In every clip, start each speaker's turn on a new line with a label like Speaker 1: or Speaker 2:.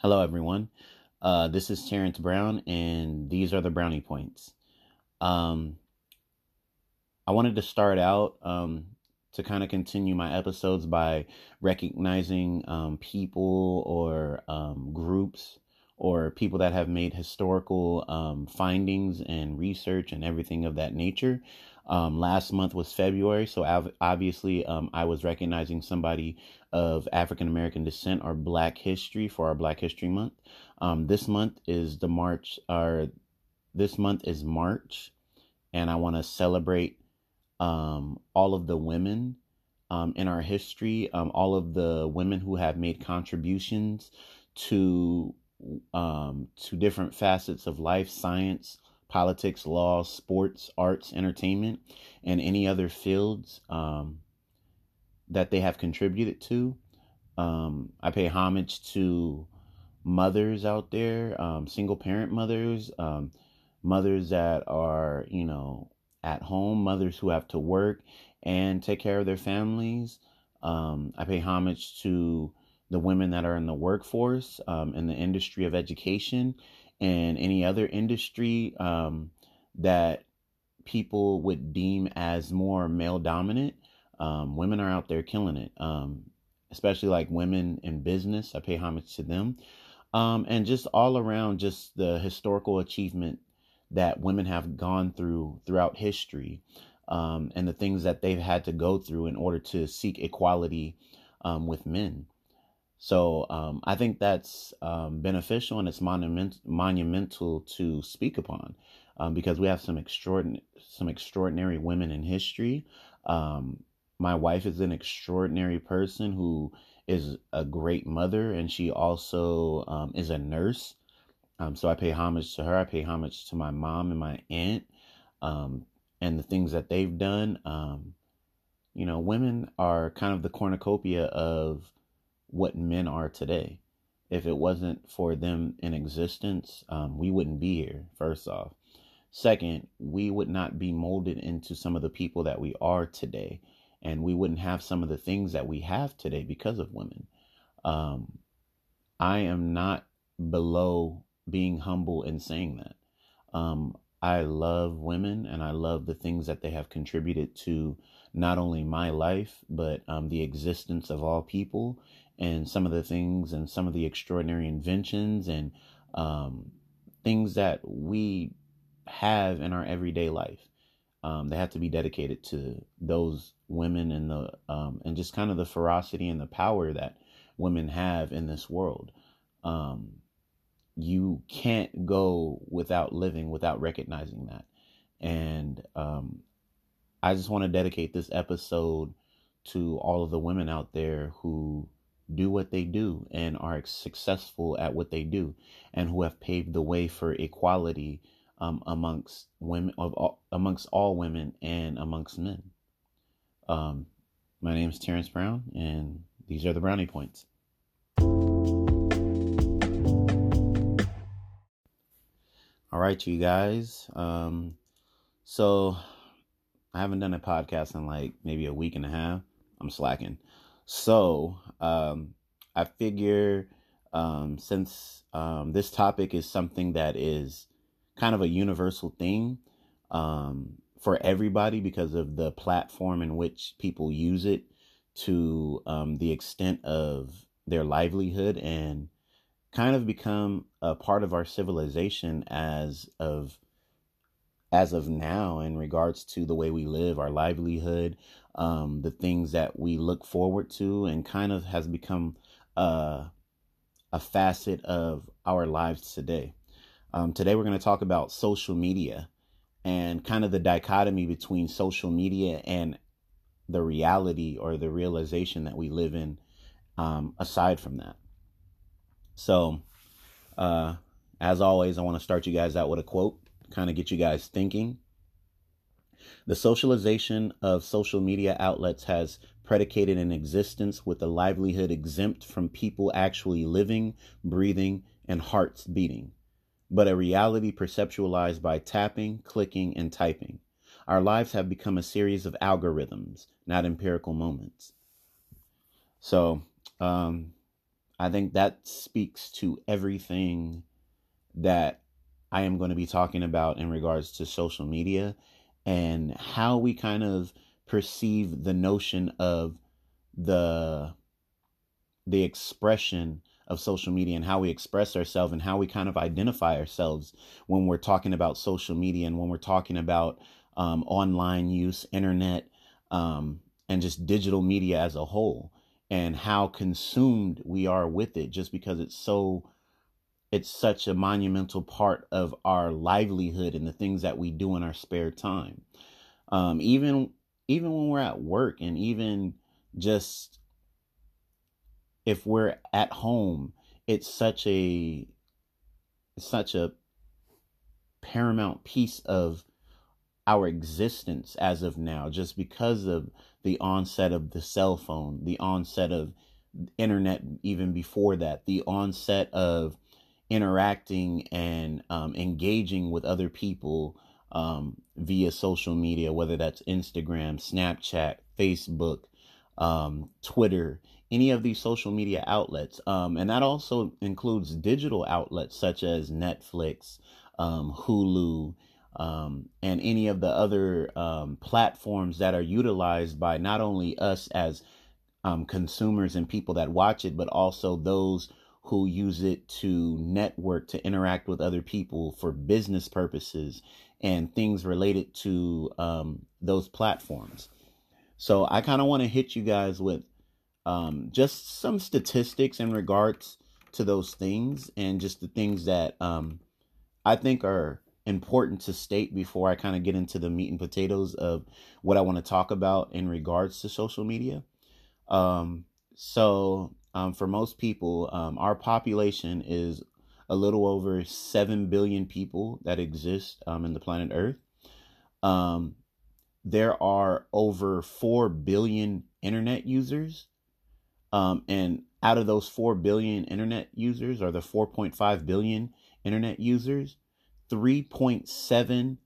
Speaker 1: Hello, everyone. Uh, this is Terrence Brown, and these are the Brownie Points. Um, I wanted to start out um, to kind of continue my episodes by recognizing um, people or um, groups or people that have made historical um, findings and research and everything of that nature. Um, last month was February, so obviously um, I was recognizing somebody of African American descent or Black history for our Black History Month. Um, this month is the March, or this month is March, and I want to celebrate um, all of the women um, in our history, um, all of the women who have made contributions to to different facets of life, science, politics, law, sports, arts, entertainment, and any other fields um, that they have contributed to. Um, I pay homage to mothers out there, um, single parent mothers, um, mothers that are, you know, at home, mothers who have to work and take care of their families. Um, I pay homage to the women that are in the workforce, um, in the industry of education, and any other industry um, that people would deem as more male dominant. Um, women are out there killing it, um, especially like women in business. I pay homage to them. Um, and just all around, just the historical achievement that women have gone through throughout history um, and the things that they've had to go through in order to seek equality um, with men. So um, I think that's um, beneficial and it's monument- monumental to speak upon um, because we have some extraordinary some extraordinary women in history. Um, my wife is an extraordinary person who is a great mother and she also um, is a nurse. Um, so I pay homage to her. I pay homage to my mom and my aunt and the things that they've done. you know, women are kind of the cornucopia of what men are today. If it wasn't for them in existence, um, we wouldn't be here, first off. Second, we would not be molded into some of the people that we are today. And we wouldn't have some of the things that we have today because of women. Um, I am not below being humble in saying that. Um, I love women and I love the things that they have contributed to not only my life, but um, the existence of all people and some of the things and some of the extraordinary inventions and um, things that we have in our everyday life. Um, they have to be dedicated to those women and the um, and just kind of the ferocity and the power that women have in this world. Um, you can't go without living without recognizing that, and um, I just want to dedicate this episode to all of the women out there who do what they do and are successful at what they do and who have paved the way for equality um, amongst women of all, amongst all women and amongst men. Um, my name is Terrence Brown, and these are the brownie points. All right, you guys. Um, so I haven't done a podcast in like maybe a week and a half. I'm slacking. So um, I figure um, since um, this topic is something that is kind of a universal thing um, for everybody because of the platform in which people use it to um, the extent of their livelihood and kind of become a part of our civilization as of as of now in regards to the way we live, our livelihood, um, the things that we look forward to, and kind of has become uh, a facet of our lives today. Um, today, we're going to talk about social media and kind of the dichotomy between social media and the reality or the realization that we live in um, aside from that. So, uh, as always, I want to start you guys out with a quote, kind of get you guys thinking. The socialization of social media outlets has predicated an existence with a livelihood exempt from people actually living, breathing, and hearts beating, but a reality perceptualized by tapping, clicking, and typing. Our lives have become a series of algorithms, not empirical moments. So, um, I think that speaks to everything that I am going to be talking about in regards to social media and how we kind of perceive the notion of the the expression of social media and how we express ourselves and how we kind of identify ourselves when we're talking about social media and when we're talking about um, online use, internet, um, and just digital media as a whole, and how consumed we are with it just because it's so it's such a monumental part of our livelihood and the things that we do in our spare time. Um, even even when we're at work and even just if we're at home, it's such a such a paramount piece of our existence as of now just because of the onset of the cell phone, the onset of internet even before that, the onset of interacting and um, engaging with other people um, via social media, whether that's Instagram, Snapchat, Facebook, um, Twitter, any of these social media outlets. Um, and that also includes digital outlets such as Netflix, um, Hulu, um, and any of the other platforms that are utilized by not only us as consumers and people that watch it, but also those who use it to network, to interact with other people for business purposes and things related to um, those platforms. So I kind of want to hit you guys with um, just some statistics in regards to those things and just the things that um, I think are important to state before I kind of get into the meat and potatoes of what I want to talk about in regards to social media. Um, so um, for most people, um, our population is a little over 7 billion people that exist um, in the planet Earth. Um, there are over 4 billion internet users. Um, and out of those 4 billion internet users, or the 4.5 billion internet users, 3.7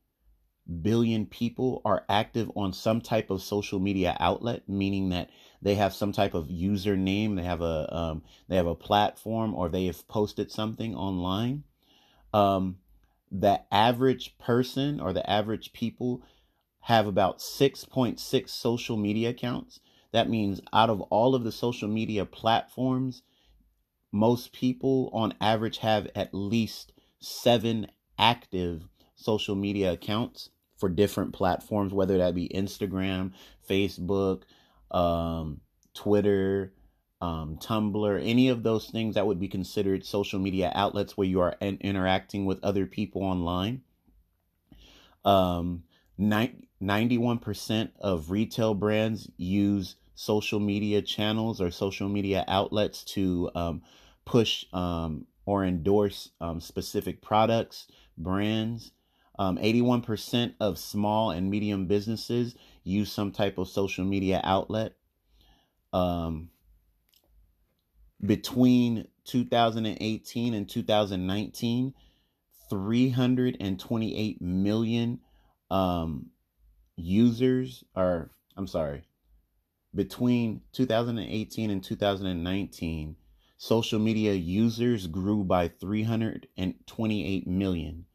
Speaker 1: billion people are active on some type of social media outlet, meaning that they have some type of username, they have a um, they have a platform, or they have posted something online. Um, the average person or the average people have about 6.6 social media accounts. That means out of all of the social media platforms, most people on average have at least seven active social media accounts for different platforms, whether that be Instagram, Facebook, um, Twitter, um, Tumblr, any of those things that would be considered social media outlets where you are in- interacting with other people online. Um, 91% of retail brands use social media channels or social media outlets to um, push um, or endorse um, specific products, brands. Um, 81% of small and medium businesses use some type of social media outlet. Um, between 2018 and 2019, 328 million um, users are, I'm sorry, between 2018 and 2019, social media users grew by 328 million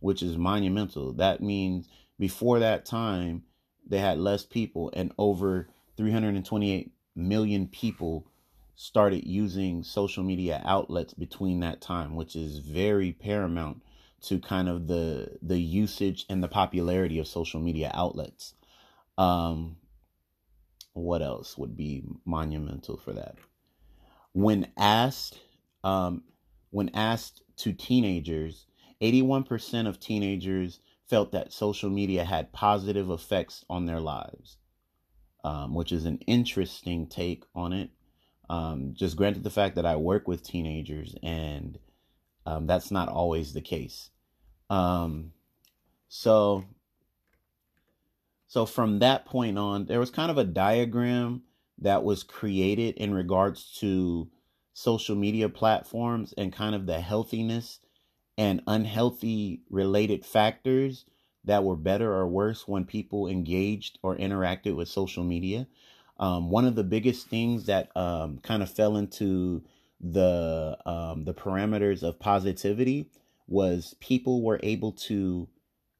Speaker 1: which is monumental. That means before that time, they had less people, and over 328 million people started using social media outlets between that time, which is very paramount to kind of the the usage and the popularity of social media outlets. Um, what else would be monumental for that? When asked, um, when asked to teenagers 81% of teenagers felt that social media had positive effects on their lives, um, which is an interesting take on it. Um, just granted the fact that I work with teenagers, and um, that's not always the case. Um, so, so from that point on, there was kind of a diagram that was created in regards to social media platforms and kind of the healthiness and unhealthy related factors that were better or worse when people engaged or interacted with social media. Um, one of the biggest things that um, kind of fell into the um, the parameters of positivity was people were able to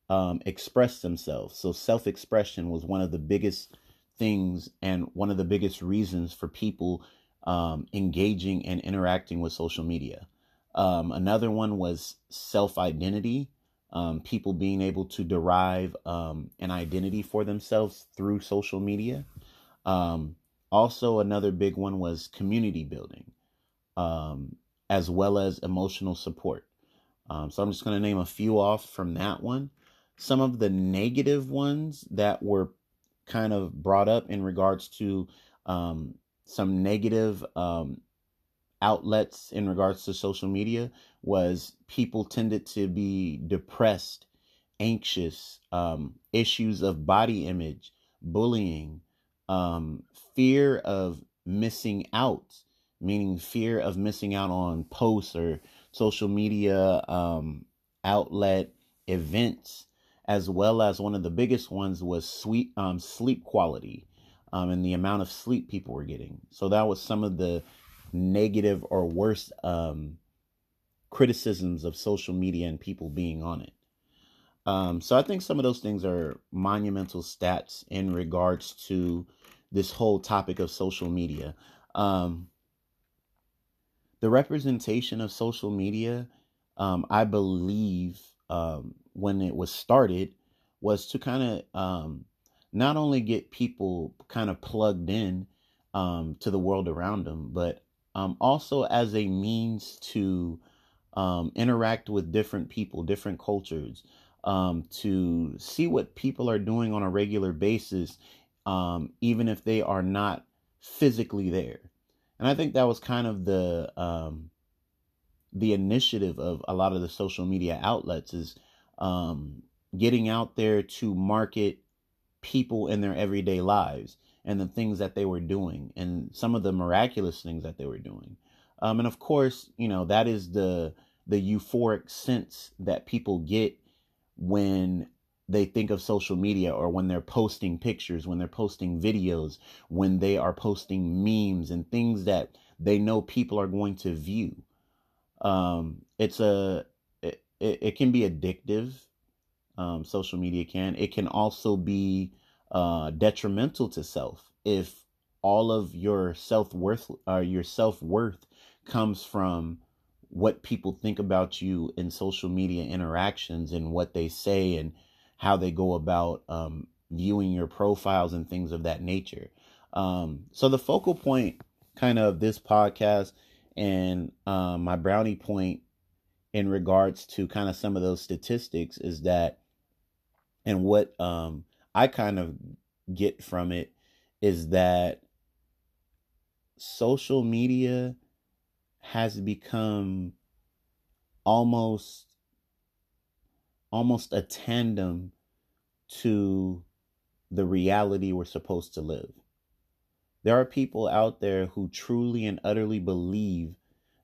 Speaker 1: um, express themselves. So self expression was one of the biggest things and one of the biggest reasons for people um, engaging and interacting with social media. Um, another one was self identity, um, people being able to derive um, an identity for themselves through social media. Um, also, another big one was community building, um, as well as emotional support. so, I'm just going to name a few off from that one. Some of the negative ones that were kind of brought up in regards to um, some negative um, outlets in regards to social media was people tended to be depressed, anxious, um, issues of body image, bullying, um, fear of missing out, meaning fear of missing out on posts or social media um, outlet events as well as one of the biggest ones was sweet um, sleep quality um, and the amount of sleep people were getting. So that was some of the negative or worst um, criticisms of social media and people being on it. Um, so I think some of those things are monumental stats in regards to this whole topic of social media. Um, the representation of social media, um, I believe, um, when it was started was to kind of um, not only get people kind of plugged in um, to the world around them, but um, also as a means to um, interact with different people, different cultures, um, to see what people are doing on a regular basis, um, even if they are not physically there. And I think that was kind of the the initiative of a lot of the social media outlets is um, getting out there to market people in their everyday lives and the things that they were doing and some of the miraculous things that they were doing. Um, and of course, you know, that is the the euphoric sense that people get when they think of social media or when they're posting pictures, when they're posting videos, when they are posting memes and things that they know people are going to view. Um, it's a it, it can be addictive. Um, social media can. It can also be uh, detrimental to self if all of your self worth or uh, your self worth comes from what people think about you in social media interactions and what they say and how they go about um, viewing your profiles and things of that nature. Um, so the focal point kind of this podcast and um, my brownie point in regards to kind of some of those statistics is that and what um I kind of get from it is that social media has become almost almost a tandem to the reality we're supposed to live. There are people out there who truly and utterly believe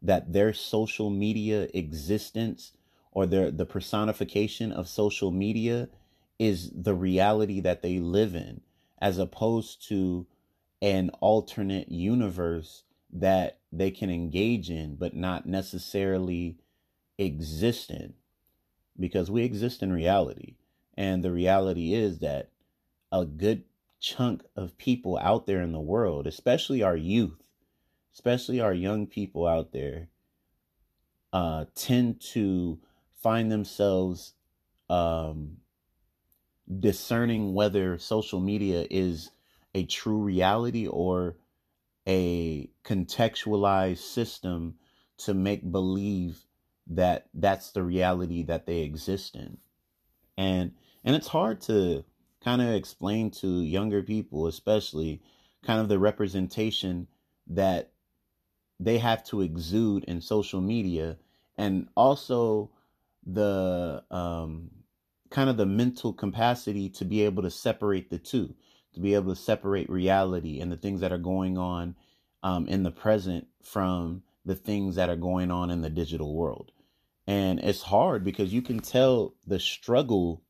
Speaker 1: that their social media existence or their the personification of social media is the reality that they live in as opposed to an alternate universe that they can engage in but not necessarily exist in because we exist in reality. And the reality is that a good chunk of people out there in the world especially our youth especially our young people out there, uh, tend to find themselves um, discerning whether social media is a true reality or a contextualized system to make believe that that's the reality that they exist in. And and it's hard to kind of explain to younger people especially kind of the representation that they have to exude in social media and also the um, kind of the mental capacity to be able to separate the two to be able to separate reality and the things that are going on um, in the present from the things that are going on in the digital world and it's hard because you can tell the struggle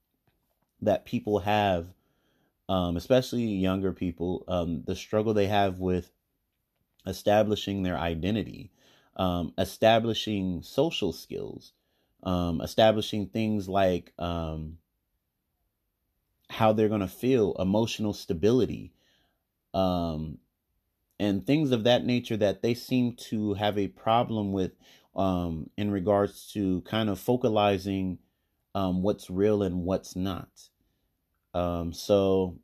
Speaker 1: that people have um, especially younger people um, the struggle they have with establishing their identity. um, establishing social skills, um, establishing things like um, how they're going to feel, emotional stability, um, and things of that nature that they seem to have a problem with um, in regards to kind of focalizing um, what's real and what's not. Um, so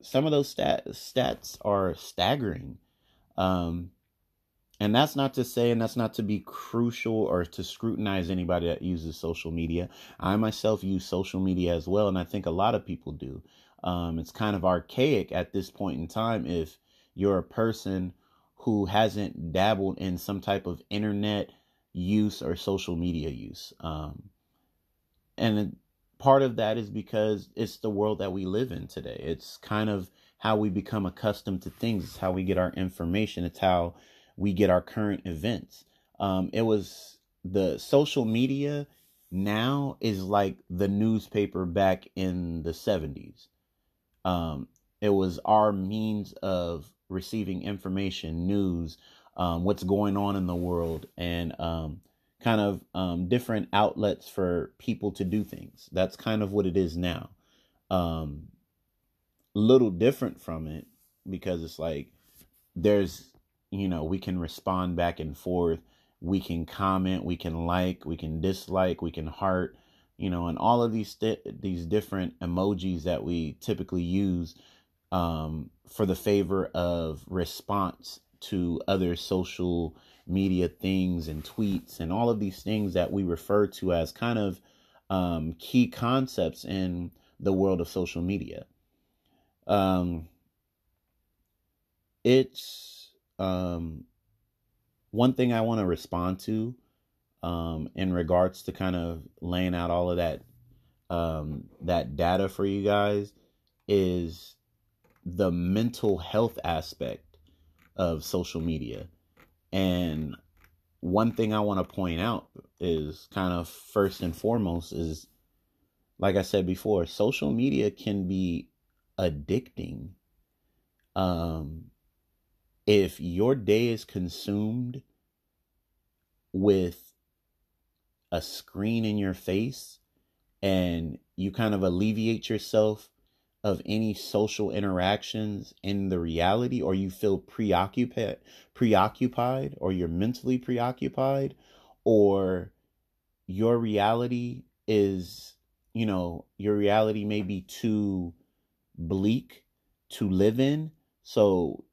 Speaker 1: some of those stat- stats are staggering. Um, and that's not to say, and that's not to be crucial or to scrutinize anybody that uses social media. I myself use social media as well, and I think a lot of people do. Um, it's kind of archaic at this point in time if you're a person who hasn't dabbled in some type of internet use or social media use. Um, and part of that is because it's the world that we live in today. It's kind of how we become accustomed to things. It's how we get our information. It's how we get our current events. Um, it was the social media now is like the newspaper back in the 70s. Um, it was our means of receiving information, news, um, what's going on in the world, and um, kind of um, different outlets for people to do things. That's kind of what it is now. Um, little different from it because it's like there's, you know, we can respond back and forth. We can comment, we can like, we can dislike, we can heart, you know, and all of these th- these different emojis that we typically use um, for the favor of response to other social media things and tweets and all of these things that we refer to as kind of um, key concepts in the world of social media. Um, it's um, one thing I want to respond to um, in regards to kind of laying out all of that um, that data for you guys is the mental health aspect of social media. And one thing I want to point out is kind of first and foremost is like I said before, social media can be addicting. Um if your day is consumed with a screen in your face and you kind of alleviate yourself of any social interactions in the reality or you feel preoccupied preoccupied or you're mentally preoccupied or your reality is you know your reality may be too bleak to live in so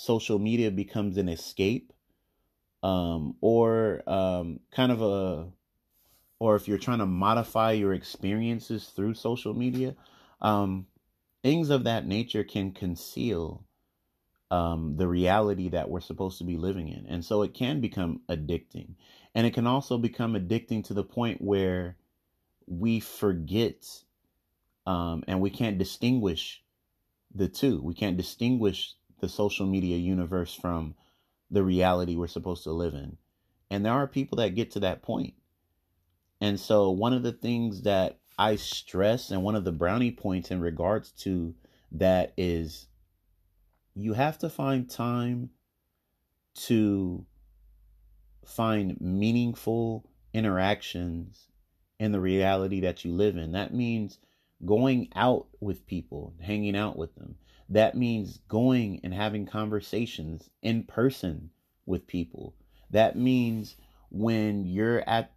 Speaker 1: social media becomes an escape um or um kind of a or if you're trying to modify your experiences through social media um, things of that nature can conceal um, the reality that we're supposed to be living in. And so it can become addicting. And it can also become addicting to the point where we forget um, and we can't distinguish the two. We can't distinguish the social media universe from the reality we're supposed to live in. And there are people that get to that point. And so, one of the things that I stress, and one of the brownie points in regards to that is you have to find time to find meaningful interactions in the reality that you live in. That means going out with people, hanging out with them. That means going and having conversations in person with people. That means when you're at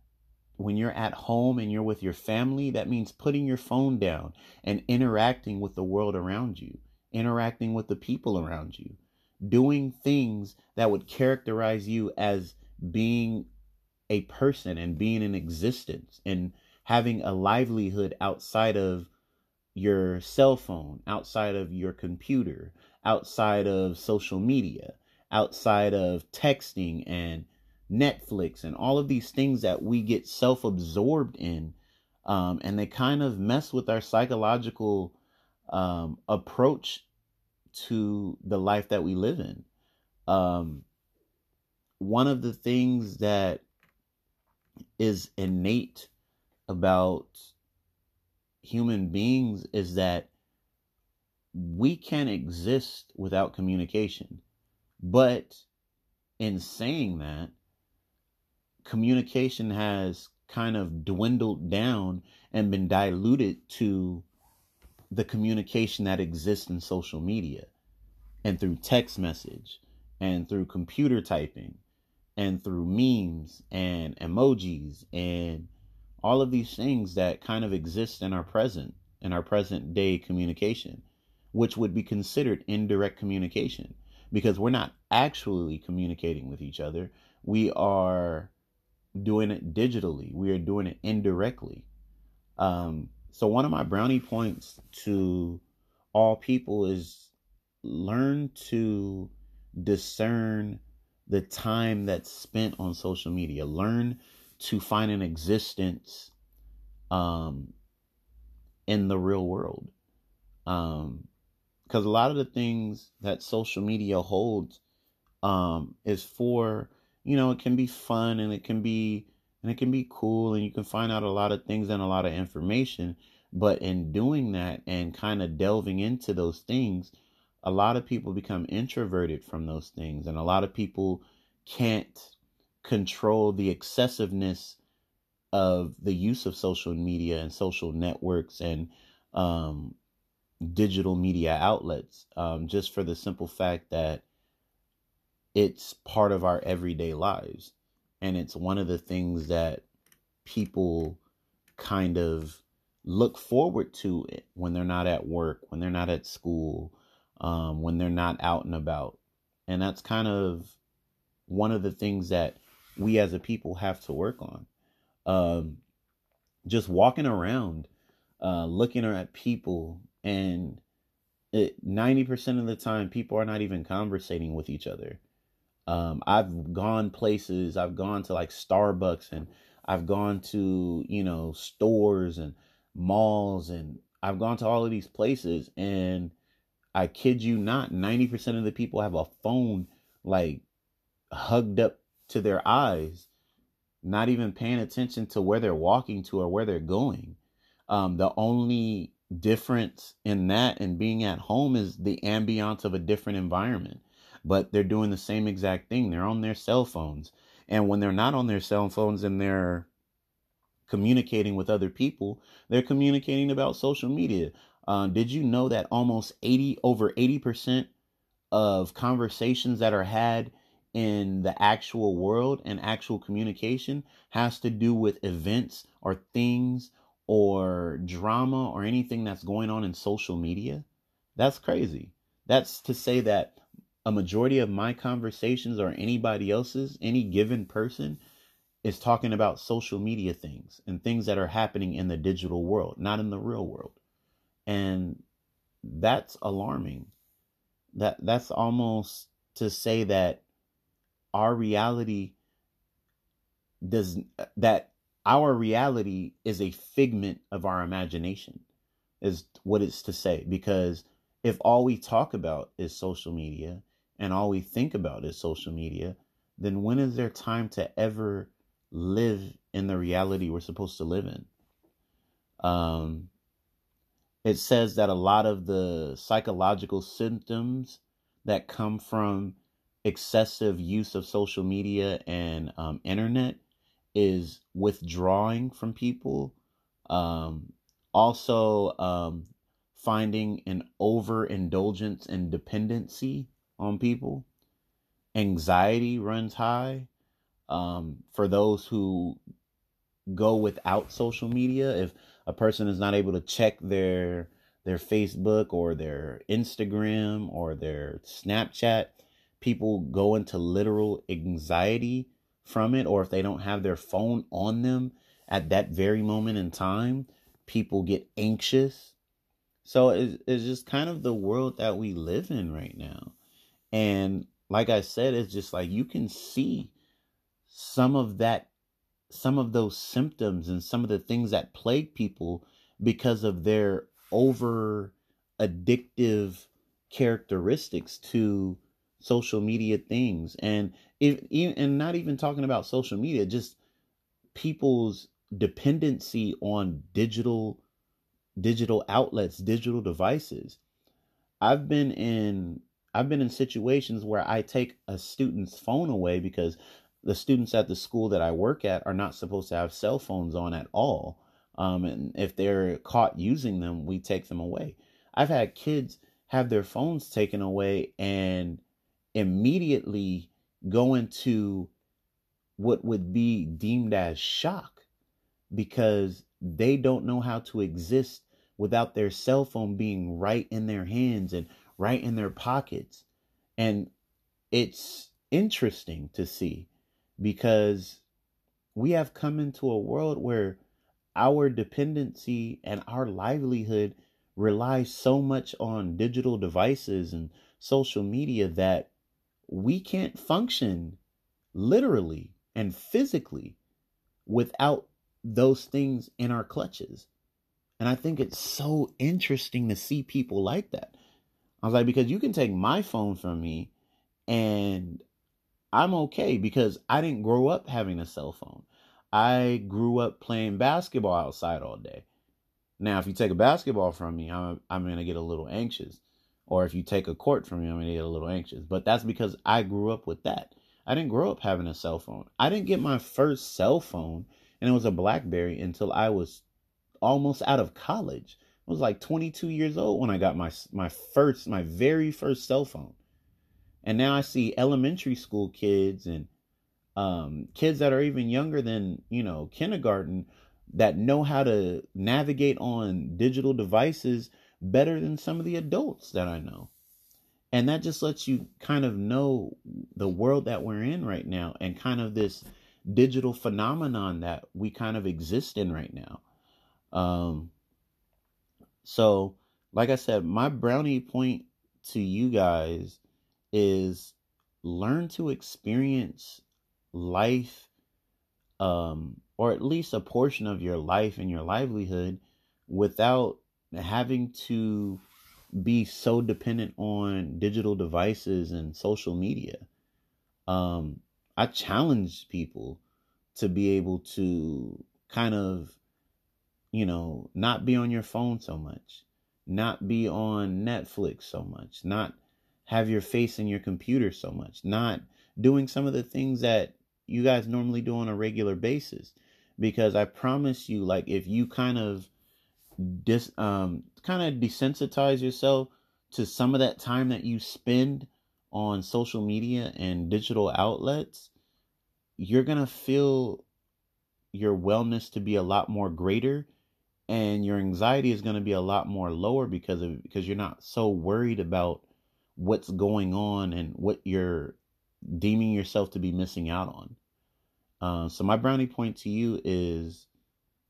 Speaker 1: when you're at home and you're with your family, that means putting your phone down and interacting with the world around you, interacting with the people around you, doing things that would characterize you as being a person and being in existence and having a livelihood outside of your cell phone, outside of your computer, outside of social media, outside of texting and Netflix and all of these things that we get self absorbed in. Um, and they kind of mess with our psychological um, approach to the life that we live in. Um, one of the things that is innate about human beings is that we can exist without communication, but in saying that, communication has kind of dwindled down and been diluted to the communication that exists in social media and through text message and through computer typing and through memes and emojis and all of these things that kind of exist in our present in our present day communication which would be considered indirect communication because we're not actually communicating with each other. We are doing it digitally. We are doing it indirectly. Um, so one of my brownie points to all people is learn to discern the time that's spent on social media. Learn to find an existence um, in the real world. Um, because a lot of the things that social media holds um, is for you know it can be fun and it can be and it can be cool and you can find out a lot of things and a lot of information but in doing that and kind of delving into those things a lot of people become introverted from those things and a lot of people can't control the excessiveness of the use of social media and social networks and um, digital media outlets um, just for the simple fact that it's part of our everyday lives and it's one of the things that people kind of look forward to it when they're not at work when they're not at school um, when they're not out and about. And that's kind of one of the things that we as a people have to work on. Um, just walking around, uh, looking at people, and 90% of the time, people are not even conversating with each other. Um, I've gone places, I've gone to like Starbucks and I've gone to, you know, stores and malls and I've gone to all of these places and I kid you not, 90% of the people have a phone like hugged up to their eyes, not even paying attention to where they're walking to or where they're going. Um, the only difference in that and being at home is the ambiance of a different environment. But they're doing the same exact thing. They're on their cell phones. And when they're not on their cell phones and they're communicating with other people, they're communicating about social media. Uh, did you know that almost 80 over 80% of conversations that are had in the actual world and actual communication has to do with events or things or drama or anything that's going on in social media? That's crazy. That's to say that a majority of my conversations or anybody else's, any given person, is talking about social media things and things that are happening in the digital world, not in the real world and that's alarming that that's almost to say that our reality does that our reality is a figment of our imagination is what it's to say. Because if all we talk about is social media and all we think about is social media then when is there time to ever live in the reality we're supposed to live in? Um it says that a lot of the psychological symptoms that come from excessive use of social media and um, internet is withdrawing from people um, also um, finding an overindulgence and dependency on people. Anxiety runs high um, for those who go without social media if a person is not able to check their their Facebook or their Instagram or their Snapchat, people go into literal anxiety from it or if they don't have their phone on them at that very moment in time, people get anxious. So it's, it's just kind of the world that we live in right now. And like I said, it's just like you can see some of that some of those symptoms and some of the things that plague people because of their over addictive characteristics to social media things and if and not even talking about social media just people's dependency on digital digital outlets digital devices i've been in I've been in situations where I take a student's phone away because the students at the school that I work at are not supposed to have cell phones on at all. Um, and if they're caught using them, we take them away. I've had kids have their phones taken away and immediately go into what would be deemed as shock because they don't know how to exist without their cell phone being right in their hands and right in their pockets. And it's interesting to see because we have come into a world where our dependency and our livelihood relies so much on digital devices and social media that we can't function literally and physically without those things in our clutches. And I think it's so interesting to see people like that. I was like, because you can take my phone from me and I'm okay because I didn't grow up having a cell phone. I grew up playing basketball outside all day. Now, if you take a basketball from me, I'm, I'm going to get a little anxious. Or if you take a court from me, I'm going to get a little anxious. But that's because I grew up with that. I didn't grow up having a cell phone. I didn't get my first cell phone, and it was a Blackberry until I was almost out of college. I was like 22 years old when I got my my first, my very first cell phone. And now I see elementary school kids and um, kids that are even younger than you know kindergarten that know how to navigate on digital devices better than some of the adults that I know. And that just lets you kind of know the world that we're in right now and kind of this digital phenomenon that we kind of exist in right now. Um, so, like I said, my brownie point to you guys is learn to experience life um, or at least a portion of your life and your livelihood without having to be so dependent on digital devices and social media. Um, I challenge people to be able to kind of, you know, not be on your phone so much, not be on Netflix so much, not have your face in your computer so much, not doing some of the things that you guys normally do on a regular basis because I promise you like if you kind of dis um kind of desensitize yourself to some of that time that you spend on social media and digital outlets you're going to feel your wellness to be a lot more greater and your anxiety is going to be a lot more lower because of because you're not so worried about what's going on and what you're deeming yourself to be missing out on. Uh, so my brownie point to you is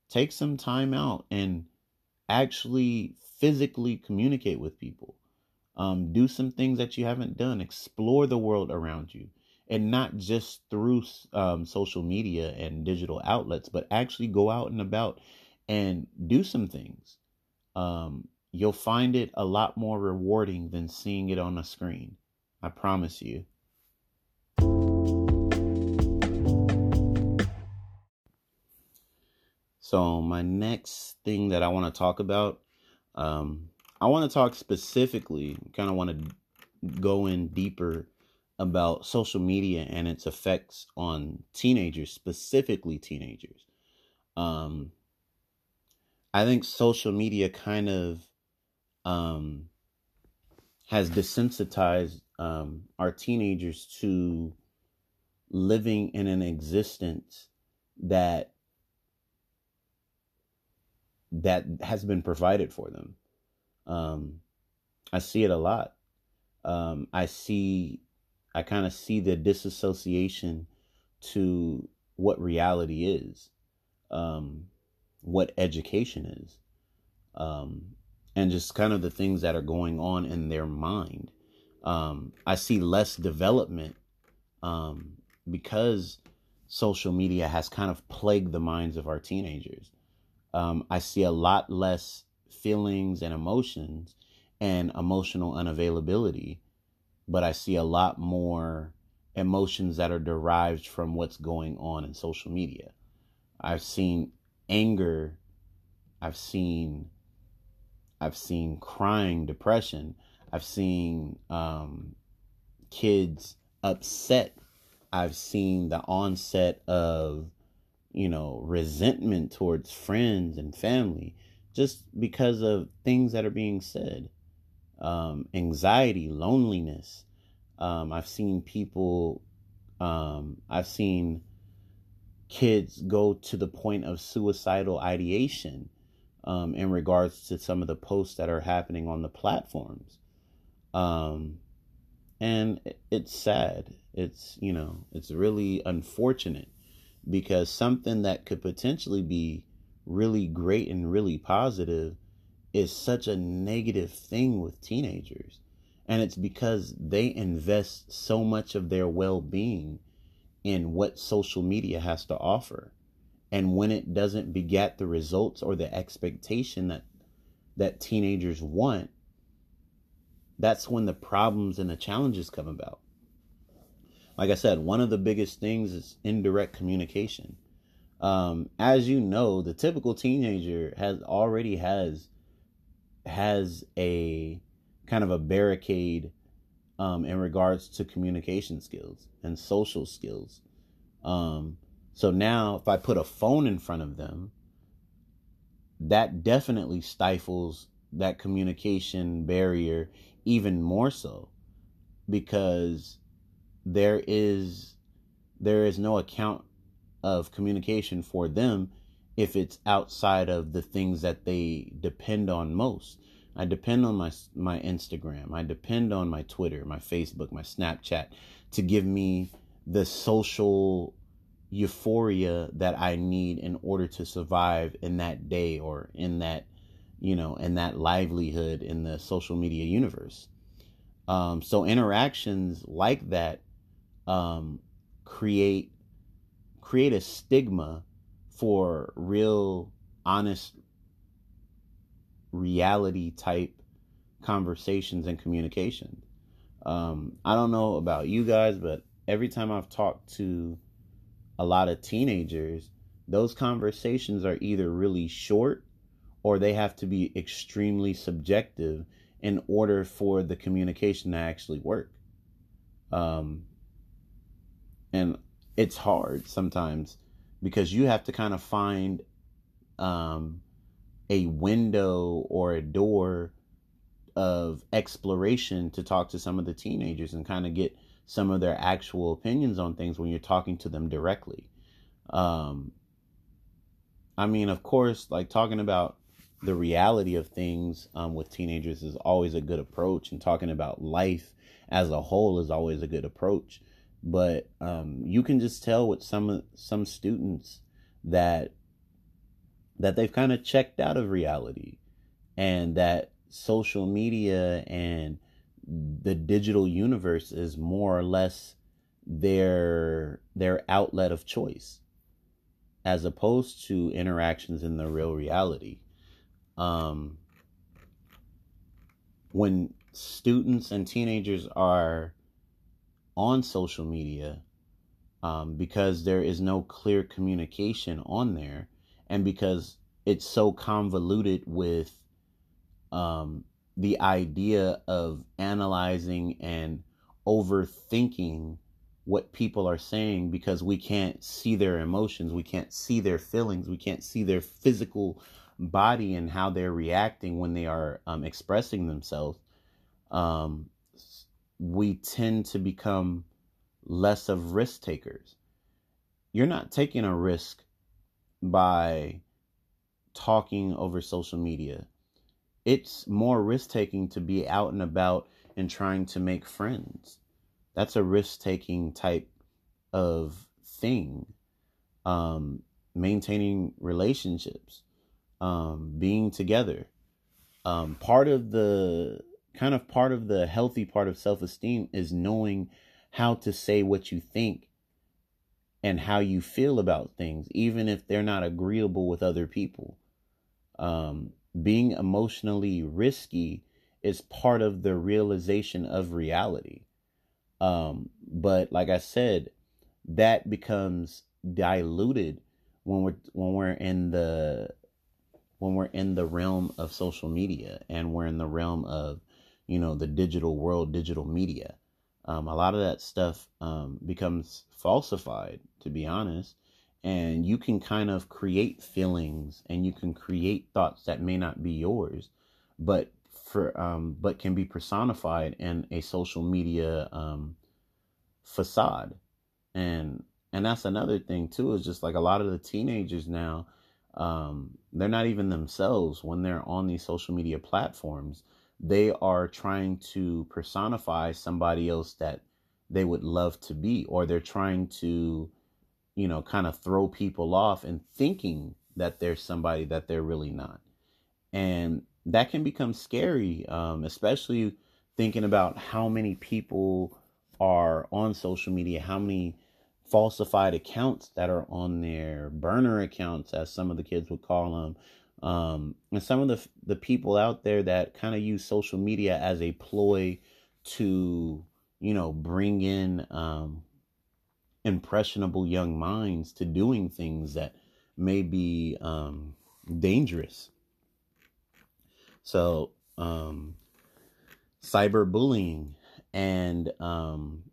Speaker 1: take some time out and actually physically communicate with people. Um, do some things that you haven't done. Explore the world around you, and not just through um, social media and digital outlets, but actually go out and about and do some things. Um, you'll find it a lot more rewarding than seeing it on a screen. I promise you. So, my next thing that I want to talk about, um, I want to talk specifically, kind of want to go in deeper about social media and its effects on teenagers, specifically teenagers. Um, I think social media kind of um, has desensitized um, our teenagers to living in an existence that that has been provided for them. Um, I see it a lot. Um, I see, I kind of see the disassociation to what reality is, um, what education is. Um, and just kind of the things that are going on in their mind. Um, I see less development um, because social media has kind of plagued the minds of our teenagers. Um, I see a lot less feelings and emotions and emotional unavailability, but I see a lot more emotions that are derived from what's going on in social media. I've seen anger, I've seen I've seen crying, depression. I've seen um, kids upset. I've seen the onset of, you know, resentment towards friends and family just because of things that are being said. Um, anxiety, loneliness. Um, I've seen people, um, I've seen kids go to the point of suicidal ideation um, in regards to some of the posts that are happening on the platforms. Um, and it's sad. It's, you know, it's really unfortunate because something that could potentially be really great and really positive is such a negative thing with teenagers. And it's because they invest so much of their well being in what social media has to offer. And when it doesn't beget the results or the expectation that that teenagers want, that's when the problems and the challenges come about. Like I said, one of the biggest things is indirect communication. Um, as you know, the typical teenager has already has has a kind of a barricade um, in regards to communication skills and social skills. Um, so now, if I put a phone in front of them, that definitely stifles that communication barrier even more so because there is there is no account of communication for them if it's outside of the things that they depend on most. I depend on my my Instagram. I depend on my Twitter, my Facebook, my Snapchat to give me the social euphoria that I need in order to survive in that day or in that you know in that livelihood in the social media universe. Um, so interactions like that um, create create a stigma for real, honest, reality type conversations and communication. Um, I don't know about you guys, but every time I've talked to a lot of teenagers, those conversations are either really short or they have to be extremely subjective in order for the communication to actually work. Um, and it's hard sometimes because you have to kind of find um, a window or a door of exploration to talk to some of the teenagers and kind of get some of their actual opinions on things when you're talking to them directly. Um, I mean, of course, like talking about the reality of things um, with teenagers is always a good approach, and talking about life as a whole is always a good approach but um, you can just tell with some some students that that they've kind of checked out of reality and that social media and the digital universe is more or less their their outlet of choice as opposed to interactions in the real reality. Um when students and teenagers are on social media um, because there is no clear communication on there and because it's so convoluted with um, the idea of analyzing and overthinking what people are saying because we can't see their emotions, we can't see their feelings, we can't see their physical body and how they're reacting when they are um, expressing themselves. Um, we tend to become less of risk takers. You're not taking a risk by talking over social media. It's more risk taking to be out and about and trying to make friends. That's a risk taking type of thing. Um, maintaining relationships, um, being together. Um, part of the kind of part of the healthy part of self esteem is knowing how to say what you think and how you feel about things, even if they're not agreeable with other people. Um, being emotionally risky is part of the realization of reality. Um, but like I said, that becomes diluted when we're when we're in the when we're in the realm of social media and we're in the realm of you know, the digital world, digital media. Um, a lot of that stuff um, becomes falsified, to be honest. And you can kind of create feelings and you can create thoughts that may not be yours, but for um, but can be personified in a social media um, facade. And and that's another thing too, is just like a lot of the teenagers now, um, they're not even themselves when they're on these social media platforms they are trying to personify somebody else that they would love to be, or they're trying to, you know, kind of throw people off and thinking that they're somebody that they're really not. And that can become scary, um, especially thinking about how many people are on social media, how many falsified accounts that are on their burner accounts, as some of the kids would call them, um, and some of the the people out there that kind of use social media as a ploy to you know bring in um, impressionable young minds to doing things that may be um, dangerous. So um, cyberbullying and um,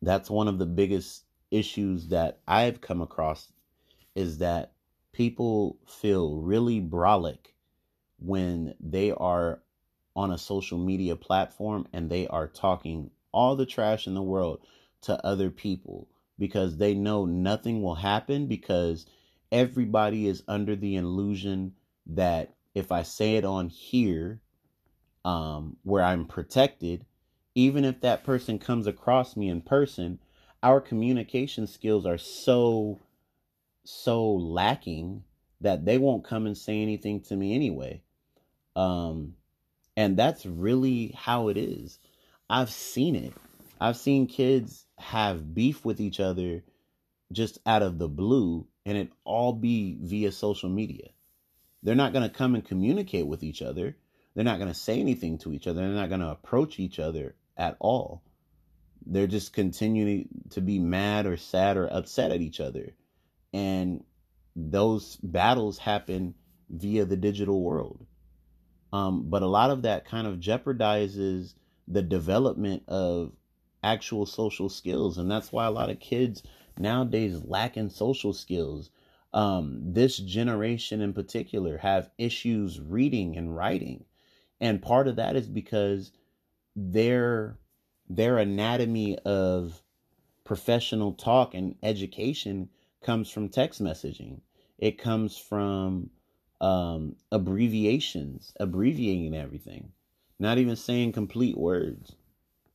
Speaker 1: that's one of the biggest issues that I've come across is that people feel really brolic when they are on a social media platform and they are talking all the trash in the world to other people because they know nothing will happen because everybody is under the illusion that if I say it on here, um, where I'm protected, even if that person comes across me in person, our communication skills are so so lacking that they won't come and say anything to me anyway. Um, and that's really how it is. I've seen it. I've seen kids have beef with each other just out of the blue, and it all be via social media. They're not going to come and communicate with each other. They're not going to say anything to each other. They're not going to approach each other at all. They're just continuing to be mad or sad or upset at each other and those battles happen via the digital world. Um, but a lot of that kind of jeopardizes the development of actual social skills, and that's why a lot of kids nowadays lack in social skills. Um, this generation in particular have issues reading and writing, and part of that is because their their anatomy of professional talk and education comes from text messaging. It comes from um, abbreviations, abbreviating everything, not even saying complete words.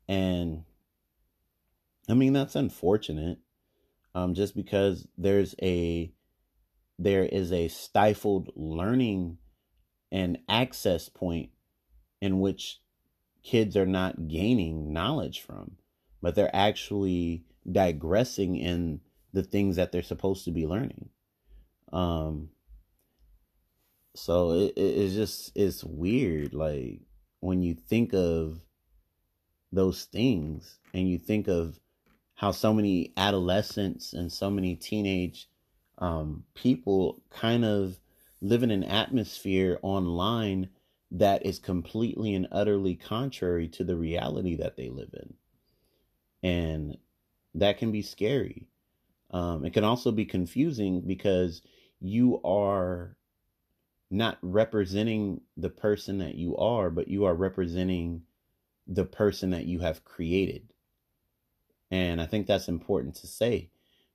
Speaker 1: And I mean, that's unfortunate. Um, just because there's a there is a stifled learning and access point in which kids are not gaining knowledge from, but they're actually digressing in the things that they're supposed to be learning. Um, so it, it, it's just it's weird, like when you think of those things and you think of how so many adolescents and so many teenage um, people kind of live in an atmosphere online that is completely and utterly contrary to the reality that they live in. And that can be scary. Um, it can also be confusing because you are not representing the person that you are, but you are representing the person that you have created. And I think that's important to say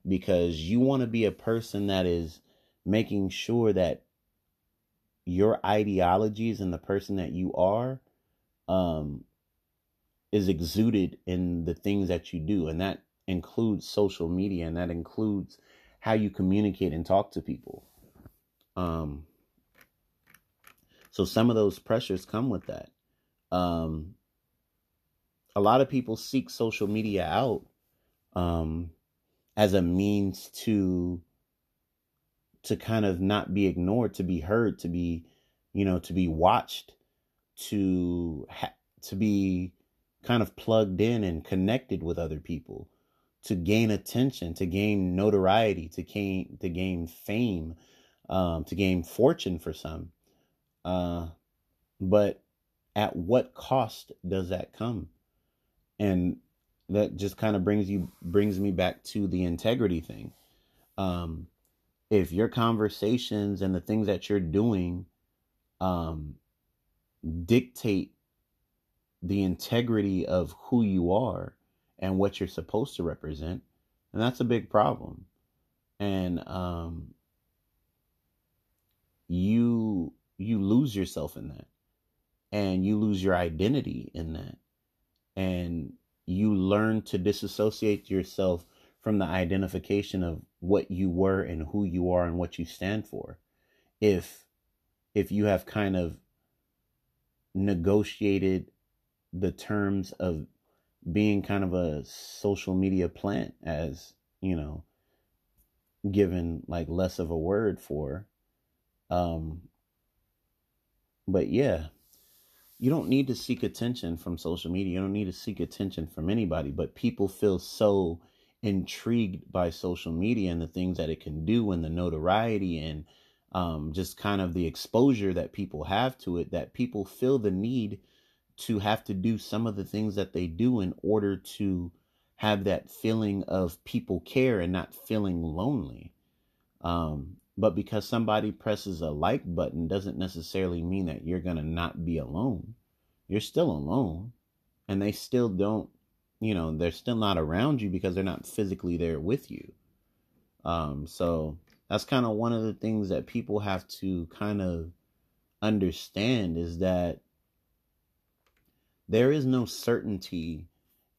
Speaker 1: because you want to be a person that is making sure that your ideologies and the person that you are um, is exuded in the things that you do. And that includes social media and that includes how you communicate and talk to people. Um, so some of those pressures come with that. Um, a lot of people seek social media out um, as a means to to kind of not be ignored, to be heard, to be you know to be watched, to ha- to be kind of plugged in and connected with other people to gain attention, to gain notoriety, to gain to gain fame, um, to gain fortune for some. Uh, but at what cost does that come? And that just kind of brings you brings me back to the integrity thing. Um, if your conversations and the things that you're doing um, dictate the integrity of who you are and what you're supposed to represent, and that's a big problem. And um, you you lose yourself in that, and you lose your identity in that, and you learn to disassociate yourself from the identification of what you were and who you are and what you stand for. If if you have kind of negotiated the terms of being kind of a social media plant as, you know, given like less of a word for um but yeah, you don't need to seek attention from social media. You don't need to seek attention from anybody, but people feel so intrigued by social media and the things that it can do and the notoriety and um, just kind of the exposure that people have to it that people feel the need to have to do some of the things that they do in order to have that feeling of people care and not feeling lonely. Um, but because somebody presses a like button doesn't necessarily mean that you're going to not be alone. You're still alone. And they still don't, you know, they're still not around you because they're not physically there with you. Um, so that's kind of one of the things that people have to kind of understand is that there is no certainty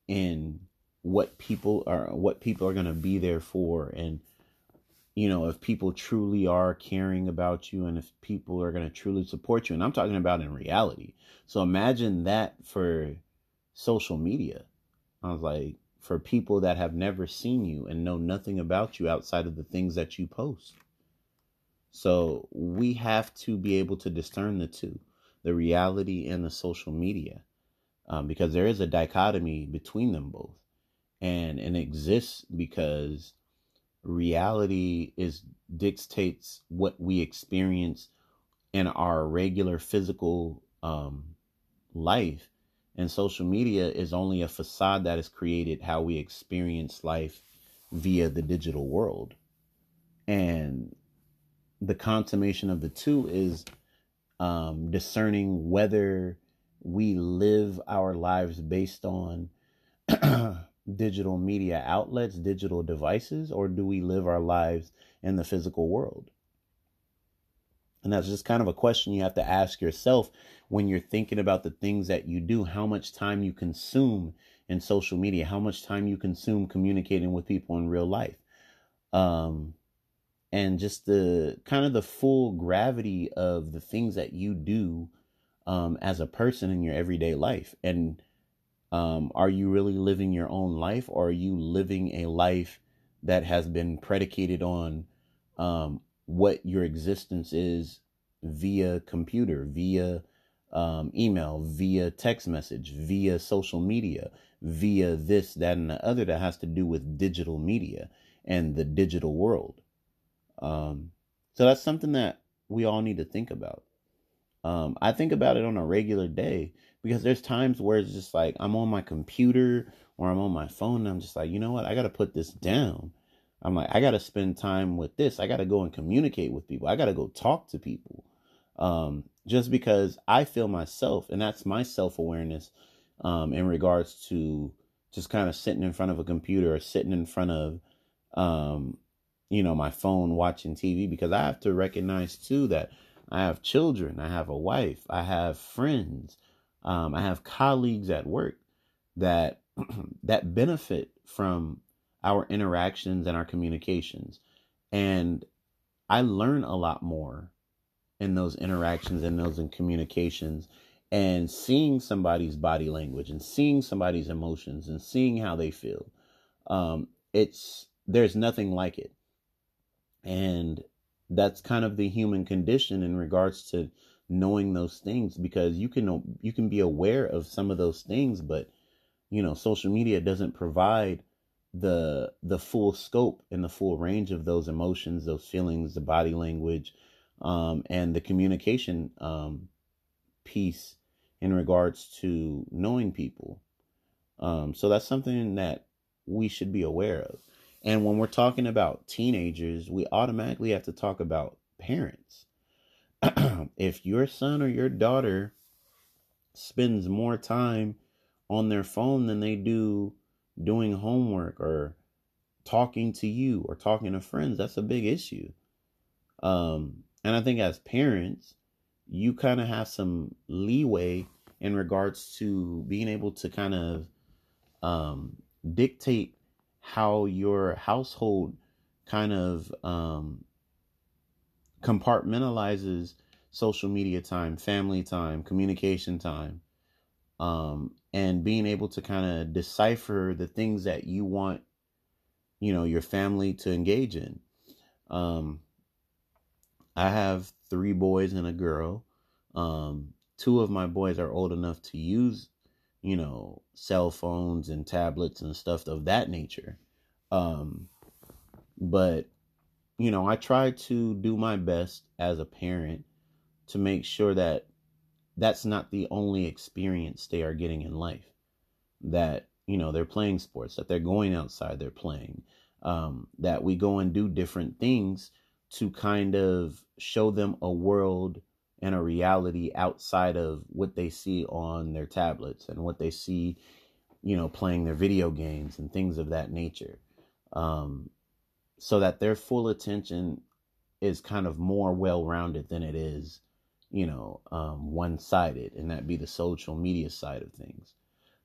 Speaker 1: in what people are what people are going to be there for and you know, if people truly are caring about you and if people are going to truly support you. And I'm talking about in reality. So imagine that for social media. I was like, for people that have never seen you and know nothing about you outside of the things that you post. So we have to be able to discern the two, the reality and the social media, um, because there is a dichotomy between them both. And, it exists because reality is dictates what we experience in our regular physical um, life and social media is only a facade that has created how we experience life via the digital world and the consummation of the two is um, discerning whether we live our lives based on digital media outlets, digital devices, or do we live our lives in the physical world? And that's just kind of a question you have to ask yourself when you're thinking about the things that you do, how much time you consume in social media, how much time you consume communicating with people in real life. Um, and just the kind of the full gravity of the things that you do um, as a person in your everyday life. And um, are you really living your own life or are you living a life that has been predicated on um, what your existence is via computer, via um, email, via text message, via social media, via this, that, and the other that has to do with digital media and the digital world? Um, so that's something that we all need to think about. Um, I think about it on a regular day because there's times where it's just like I'm on my computer or I'm on my phone and I'm just like, you know what? I got to put this down. I'm like, I got to spend time with this. I got to go and communicate with people. I got to go talk to people. Um, just because I feel myself, and that's my self awareness um, in regards to just kind of sitting in front of a computer or sitting in front of, um, you know, my phone watching TV because I have to recognize too that I have children, I have a wife, I have friends, um, I have colleagues at work that that benefit from our interactions and our communications, and I learn a lot more in those interactions and those in communications and seeing somebody's body language and seeing somebody's emotions and seeing how they feel. Um, it's there's nothing like it. And that's kind of the human condition in regards to knowing those things because you can you can be aware of some of those things but you know social media doesn't provide the the full scope and the full range of those emotions those feelings the body language um, and the communication um, piece in regards to knowing people. Um, so that's something that we should be aware of. And when we're talking about teenagers, we automatically have to talk about parents. if your son or your daughter spends more time on their phone than they do doing homework or talking to you or talking to friends, that's a big issue. Um, and I think as parents, you kind of have some leeway in regards to being able to kind of um, dictate how your household kind of um, compartmentalizes social media time, family time, communication time, um, and being able to kind of decipher the things that you want, you know, your family to engage in. Um, I have three boys and a girl. Um, two of my boys are old enough to use, you know, cell phones and tablets and stuff of that nature. Um, but, you know, I try to do my best as a parent to make sure that that's not the only experience they are getting in life. That, you know, they're playing sports, that they're going outside, they're playing, um, that we go and do different things to kind of show them a world and a reality outside of what they see on their tablets and what they see, you know, playing their video games and things of that nature. Um, so that their full attention is kind of more well rounded than it is, you know, um, one sided, and that be the social media side of things.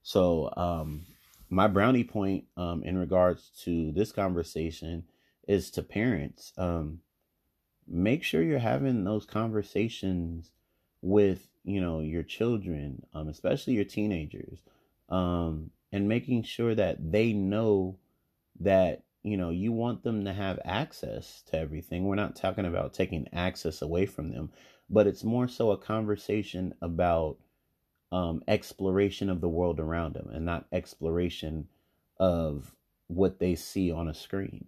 Speaker 1: So, um, my brownie point um, in regards to this conversation is to parents. Um, make sure you're having those conversations with you know your children um, especially your teenagers um, and making sure that they know that you know you want them to have access to everything. We're not talking about taking access away from them but it's more so a conversation about um, exploration of the world around them and not exploration of what they see on a screen.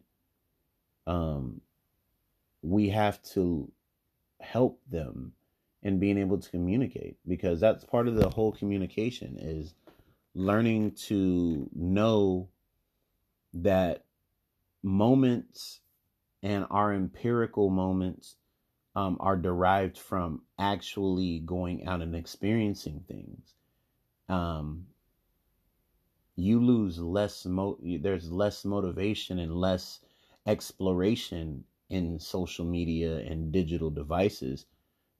Speaker 1: Um, we have to help them in being able to communicate because that's part of the whole communication is learning to know that moments and our empirical moments um, are derived from actually going out and experiencing things. Um, you lose less mo there's less motivation and less exploration in social media and digital devices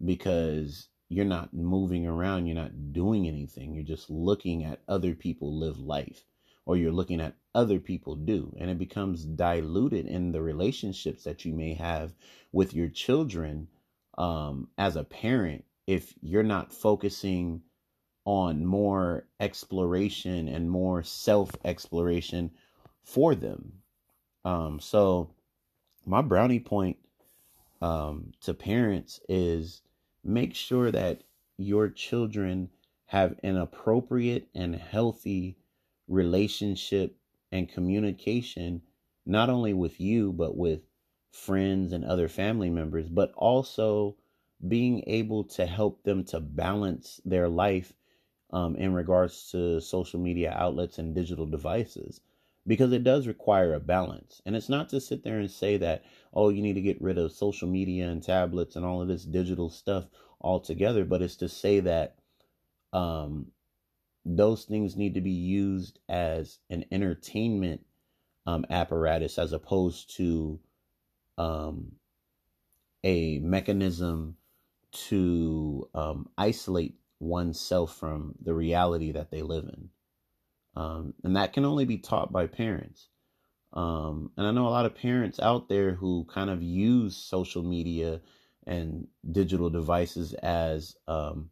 Speaker 1: because you're not moving around, you're not doing anything. You're just looking at other people live life or you're looking at other people do. And it becomes diluted in the relationships that you may have with your children um, as a parent if you're not focusing on more exploration and more self exploration for them. Um, so, my brownie point um, to parents is make sure that your children have an appropriate and healthy relationship and communication, not only with you, but with friends and other family members, but also being able to help them to balance their life um, in regards to social media outlets and digital devices because it does require a balance. And it's not to sit there and say that, oh, you need to get rid of social media and tablets and all of this digital stuff altogether, but it's to say that um, those things need to be used as an entertainment um, apparatus as opposed to um, a mechanism to um, isolate oneself from the reality that they live in. Um, and that can only be taught by parents. Um, and I know a lot of parents out there who kind of use social media and digital devices as um,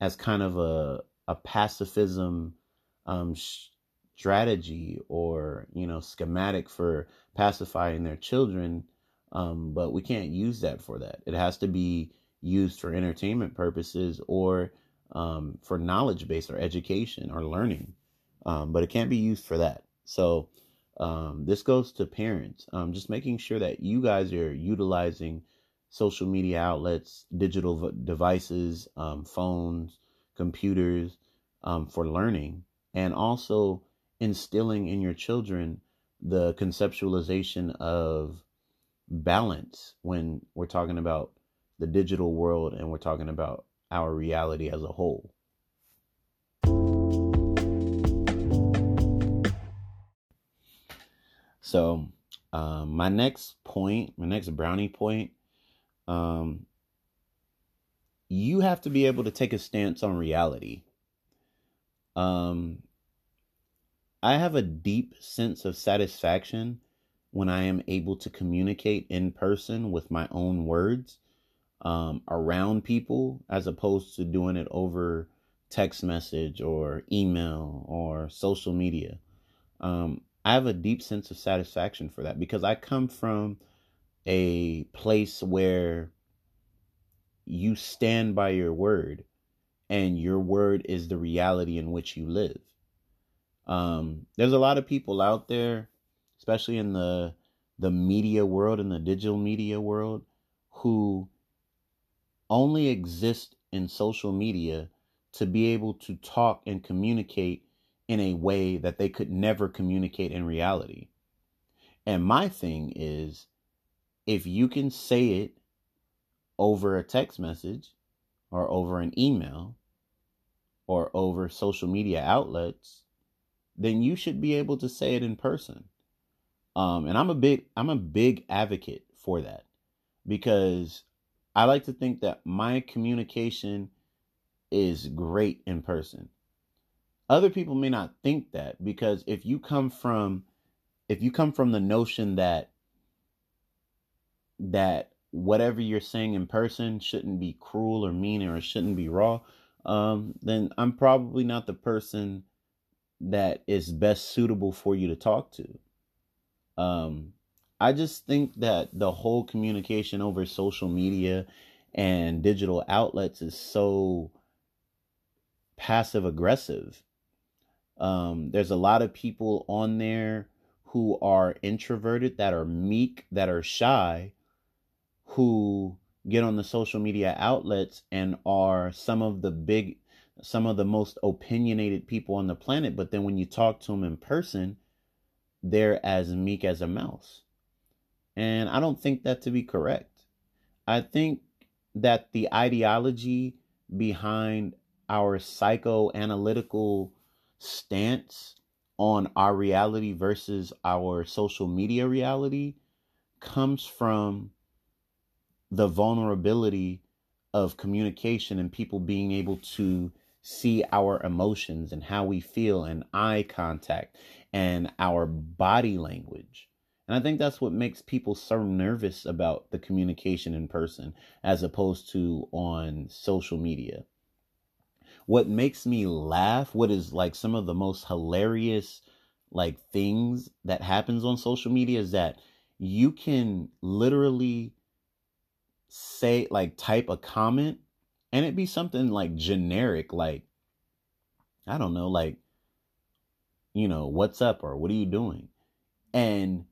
Speaker 1: as kind of a a pacifism um, strategy or you know schematic for pacifying their children. Um, but we can't use that for that. It has to be used for entertainment purposes or um, for knowledge base or education or learning, um, but it can't be used for that. So um, this goes to parents, um, just making sure that you guys are utilizing social media outlets, digital v- devices, um, phones, computers um, for learning, and also instilling in your children the conceptualization of balance when we're talking about the digital world and we're talking about our reality as a whole. So, um, my next point, my next brownie point, um, you have to be able to take a stance on reality. Um, I have a deep sense of satisfaction when I am able to communicate in person with my own words um, around people as opposed to doing it over text message or email or social media. Um, I have a deep sense of satisfaction for that because I come from a place where you stand by your word and your word is the reality in which you live. Um, there's a lot of people out there, especially in the the media world and the digital media world, who only exist in social media to be able to talk and communicate in a way that they could never communicate in reality. And my thing is if you can say it over a text message or over an email or over social media outlets, then you should be able to say it in person. Um, and I'm a big I'm a big advocate for that because I like to think that my communication is great in person. Other people may not think that because if you come from if you come from the notion that that whatever you're saying in person shouldn't be cruel or mean or shouldn't be raw, um, then I'm probably not the person that is best suitable for you to talk to. Um, I just think that the whole communication over social media and digital outlets is so passive aggressive. Um, there's a lot of people on there who are introverted, that are meek, that are shy, who get on the social media outlets and are some of the big, some of the most opinionated people on the planet. But then when you talk to them in person, they're as meek as a mouse. And I don't think that to be correct. I think that the ideology behind our psychoanalytical stance on our reality versus our social media reality comes from the vulnerability of communication and people being able to see our emotions and how we feel and eye contact and our body language. And I think that's what makes people so nervous about the communication in person as opposed to on social media. What makes me laugh, what is like some of the most hilarious like things that happens on social media is that you can literally say like type a comment and it be something like generic like I don't know like you know, what's up or what are you doing? And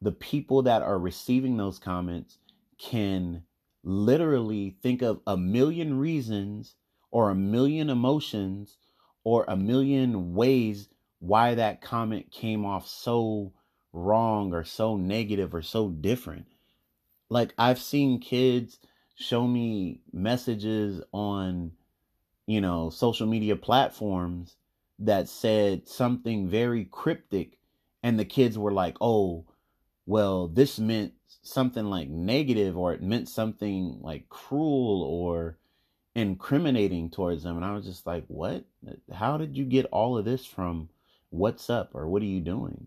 Speaker 1: the people that are receiving those comments can literally think of a million reasons or a million emotions or a million ways why that comment came off so wrong or so negative or so different. Like I've seen kids show me messages on, you know, social media platforms that said something very cryptic and the kids were like, "Oh, well, this meant something like negative or it meant something like cruel or incriminating towards them." And I was just like, "What? How did you get all of this from what's up or what are you doing?"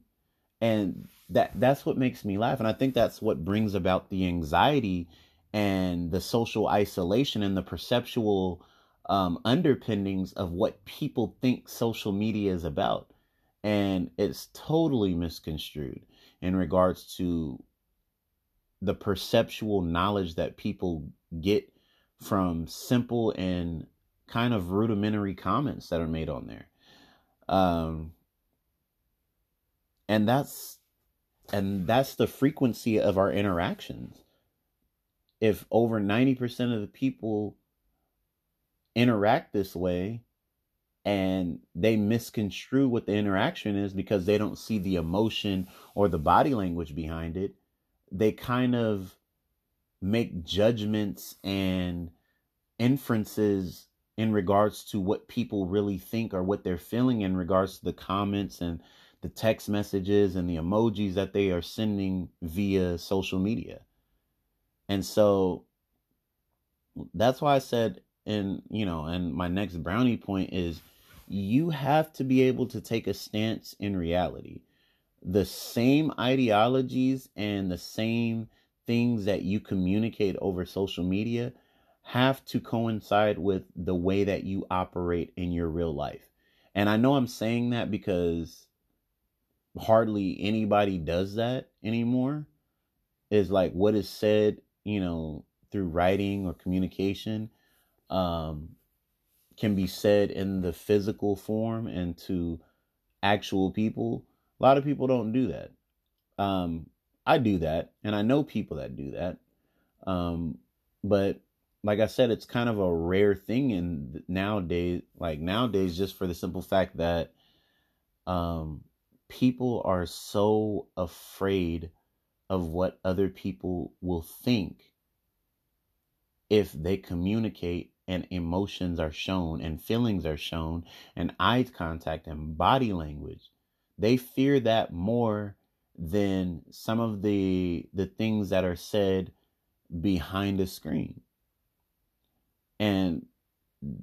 Speaker 1: And that that's what makes me laugh and I think that's what brings about the anxiety and the social isolation and the perceptual um, underpinnings of what people think social media is about. And it's totally misconstrued in regards to the perceptual knowledge that people get from simple and kind of rudimentary comments that are made on there. Um, and that's and that's the frequency of our interactions if over 90% of the people interact this way and they misconstrue what the interaction is because they don't see the emotion or the body language behind it they kind of make judgments and inferences in regards to what people really think or what they're feeling in regards to the comments and the text messages and the emojis that they are sending via social media. And so that's why I said and you know, and my next brownie point is you have to be able to take a stance in reality. The same ideologies and the same things that you communicate over social media have to coincide with the way that you operate in your real life. And I know I'm saying that because hardly anybody does that anymore. Is like what is said, you know, through writing or communication um, can be said in the physical form and to actual people. A lot of people don't do that. Um, I do that, and I know people that do that. Um, but like I said, it's kind of a rare thing in nowadays. Like nowadays, just for the simple fact that um, people are so afraid of what other people will think if they communicate and emotions are shown and feelings are shown and eye contact and body language they fear that more than some of the the things that are said behind a screen. And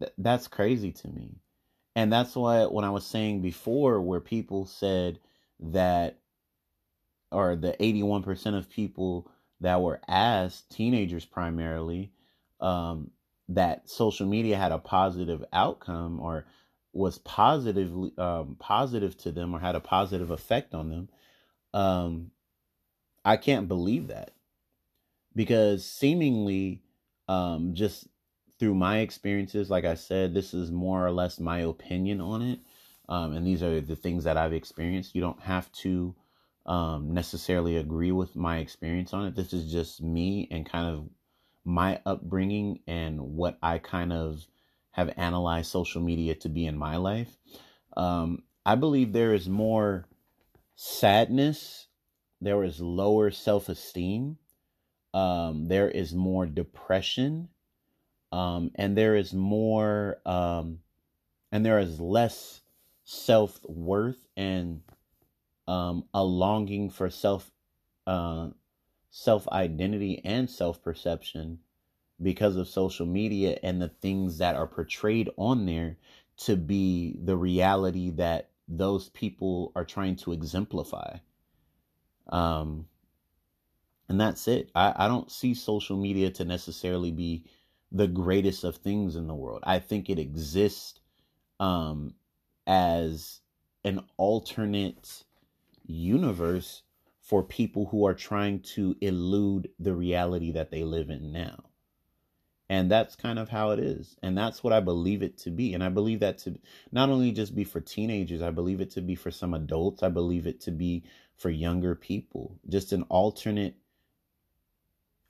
Speaker 1: th- that's crazy to me. And that's why when i was saying before where people said that or the 81% of people that were asked teenagers primarily um, that social media had a positive outcome or was positively um, positive to them or had a positive effect on them um, i can't believe that. Because seemingly um, just through my experiences like i said this is more or less my opinion on it um, and these are the things that i've experienced. You don't have to um, necessarily agree with my experience on it. This is just me and kind of my upbringing and what I kind of have analyzed social media to be in my life, um, I believe there is more sadness, there is lower self esteem, um, there is more depression, um, and there is more, um, and there is less self worth and um, a longing for self uh, self identity and self perception because of social media and the things that are portrayed on there to be the reality that those people are trying to exemplify. Um, and that's it. I, I don't see social media to necessarily be the greatest of things in the world. I think it exists um, as an alternate universe for people who are trying to elude the reality that they live in now. And that's kind of how it is. And that's what I believe it to be. And I believe that to not only just be for teenagers, I believe it to be for some adults. I believe it to be for younger people. Just an alternate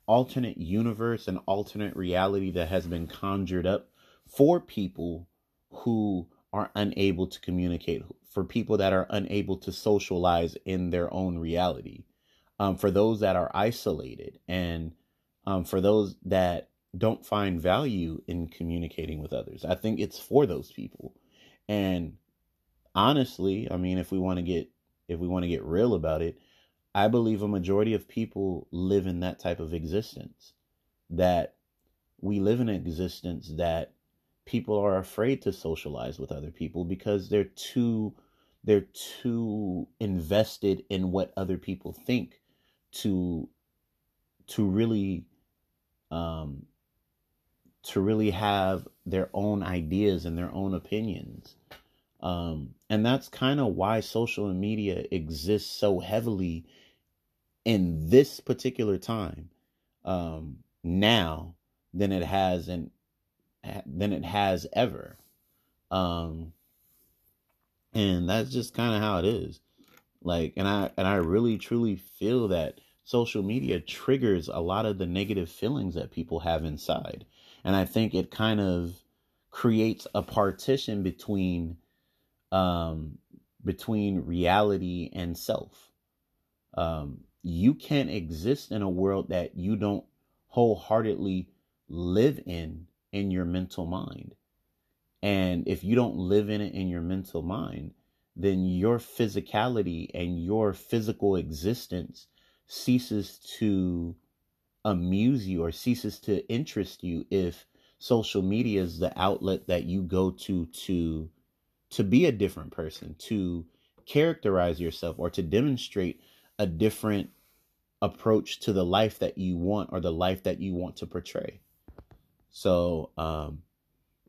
Speaker 1: alternate universe an alternate reality that has been conjured up for people who are unable to communicate, for people that are unable to socialize in their own reality, um, for those that are isolated, and um, for those that don't find value in communicating with others. I think it's for those people. And honestly, I mean, if we want to get if we want to get real about it, I believe a majority of people live in that type of existence. That we live in an existence that people are afraid to socialize with other people because they're too they're too invested in what other people think to to really um to really have their own ideas and their own opinions. Um and that's kind of why social media exists so heavily in this particular time um now than it has in than it has ever. Um and that's just kind of how it is. Like and i and i really truly feel that social media triggers a lot of the negative feelings that people have inside. And i think it kind of creates a partition between um, between reality and self. Um, you can't exist in a world that you don't wholeheartedly live in in your mental mind. And if you don't live in it in your mental mind, then your physicality and your physical existence ceases to amuse you or ceases to interest you if social media is the outlet that you go to to to be a different person to characterize yourself or to demonstrate a different approach to the life that you want or the life that you want to portray so um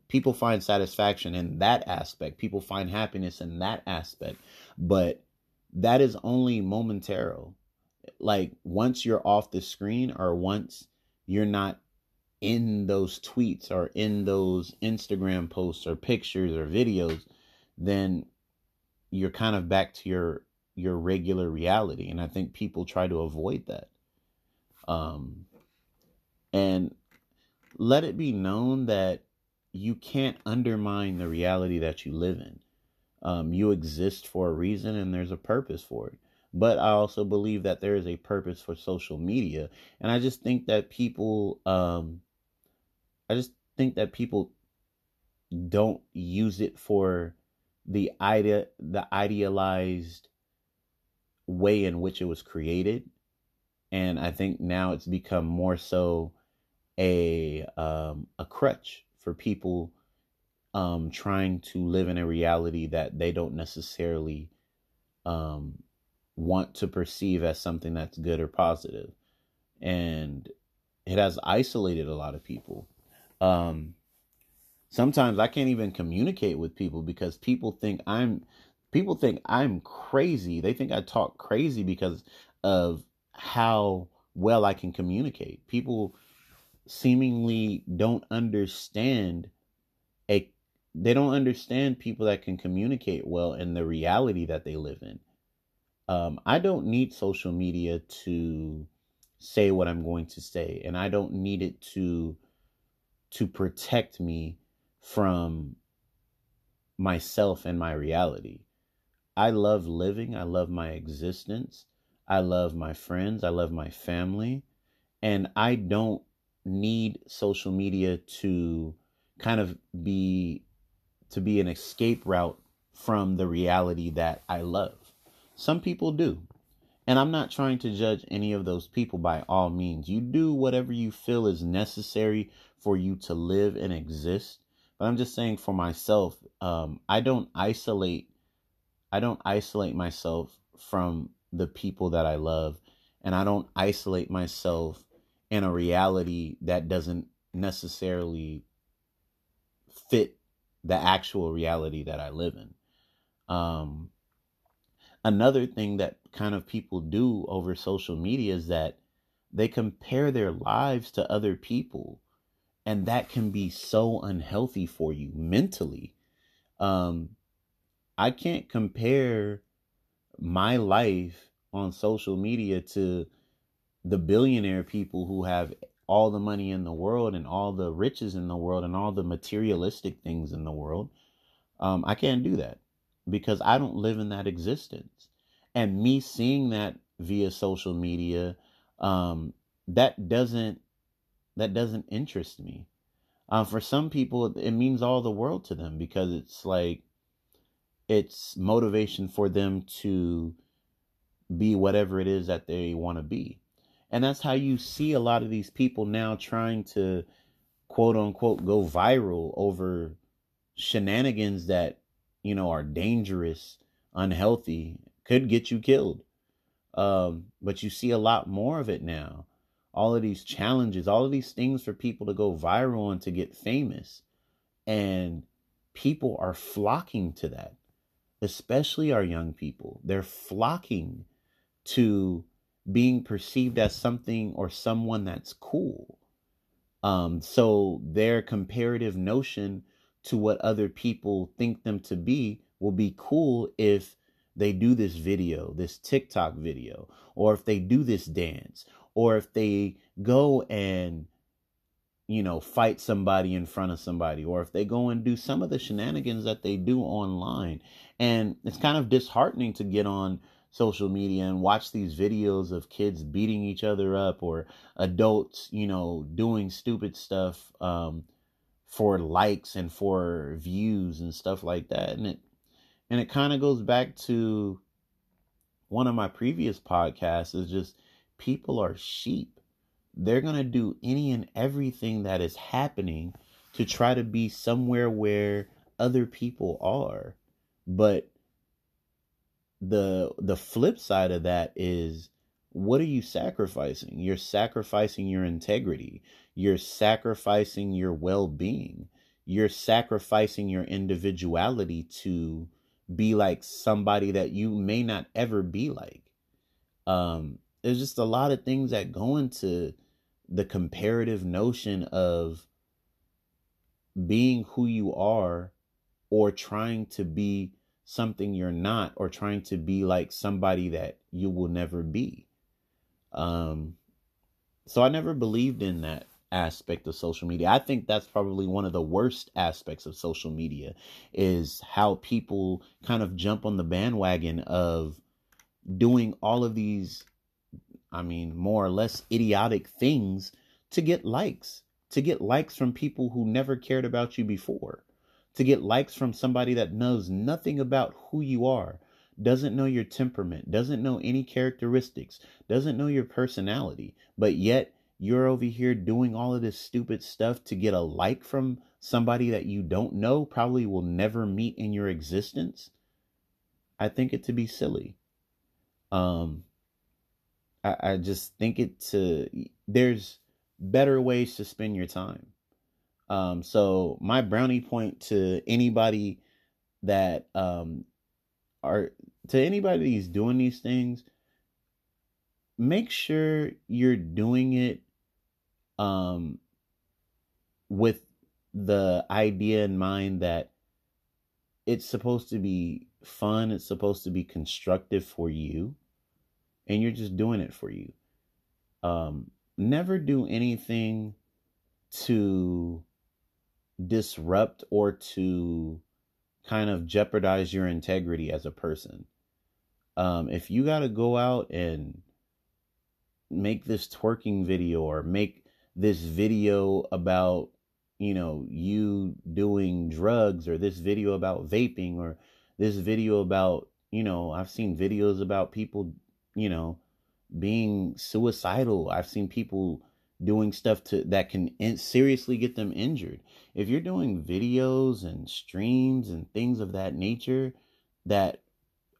Speaker 1: people find satisfaction in that aspect. People find happiness in that aspect. But that is only momentary like once you're off the screen or once you're not in those tweets or in those Instagram posts or pictures or videos, then you're kind of back to your your regular reality. And I think people try to avoid that. Um and let it be known that you can't undermine the reality that you live in. Um, you exist for a reason and there's a purpose for it. But I also believe that there is a purpose for social media. And I just think that people, um, I just think that people don't use it for the idea, the idealized way in which it was created. And I think now it's become more so a um, a crutch for people um, trying to live in a reality that they don't necessarily um, want to perceive as something that's good or. And it has isolated a lot of people. Um, sometimes I can't even communicate with people because people think I'm people think I'm crazy. They think I talk crazy because of how well I can communicate. People seemingly don't understand a they don't understand people that can communicate well in the reality that they live in um, I don't need social media to say what I'm going to say, and I don't need it to to protect me from myself and my reality. I love living. I love my existence. I love my friends. I love my family. And I don't need social media to kind of be to be an escape route from the reality that I love. Some people do. And I'm not trying to judge any of those people by all means. You do whatever you feel is necessary for you to live and exist. But I'm just saying for myself, um, I don't isolate I don't isolate myself from the people that I love and I don't isolate myself in a reality that doesn't necessarily fit the actual reality that I live in. Um, another thing that kind of people do over social media is that they compare their lives to other people and that can be so unhealthy for you mentally um i can't compare my life on social media to the billionaire people who have all the money in the world and all the riches in the world and all the materialistic things in the world um i can't do that because I don't live in that existence. And me seeing that via social media, um, that doesn't that doesn't interest me. Uh, for some people, it means all the world to them because it's like it's motivation for them to be whatever it is that they want to be. And that's how you see a lot of these people now trying to quote unquote go viral over shenanigans that you know, are dangerous, unhealthy, could get you killed. Um, but you see a lot more of it now. All of these challenges, all of these things for people to go viral and to get famous. And people are flocking to that, especially our young people. They're flocking to being perceived as something or someone that's cool. Um, so their comparative notion to what other people think them to be will be cool if they do this video, this TikTok video, or if they do this dance, or if they go and you know, fight somebody in front of somebody, or if they go and do some of the shenanigans that they do online. And it's kind of disheartening to get on social media and watch these videos of kids beating each other up or adults, you know, doing stupid stuff um, for likes and for views and stuff like that. And it and it kind of goes back to one of my previous podcasts is just people are sheep. They're going to do any and everything that is happening to try to be somewhere where other people are. But the the flip side of that is what are you sacrificing? You're sacrificing your integrity. You're sacrificing your well-being. You're sacrificing your individuality to be like somebody that you may not ever be like. Um there's just a lot of things that go into the comparative notion of being who you are or trying to be something you're not or trying to be like somebody that you will never be. Um, so I never believed in that aspect of social media. I think that's probably one of the worst aspects of social media is how people kind of jump on the bandwagon of doing all of these I mean more or less idiotic things to get likes, to get likes from people who never cared about you before to get likes from somebody that knows nothing about who you are, doesn't know your temperament, doesn't know any characteristics, doesn't know your personality, but yet you're over here doing all of this stupid stuff to get a like from somebody that you don't know, probably will never meet in your existence. I think it to be silly. Um, I, I just think it to there's better ways to spend your time. Um, so my brownie point to anybody that um are to anybody who's doing these things, make sure you're doing it um with the idea in mind that it's supposed to be fun, it's supposed to be constructive for you, and you're just doing it for you. Um, never do anything to disrupt or to kind of jeopardize your integrity as a person. Um, if you got to go out and make this twerking video or make this video about, you know, you doing drugs or this video about vaping or this video about, you know, I've seen videos about people, you know, being suicidal. I've seen people doing stuff to that can in, seriously get them injured. If you're doing videos and streams and things of that nature that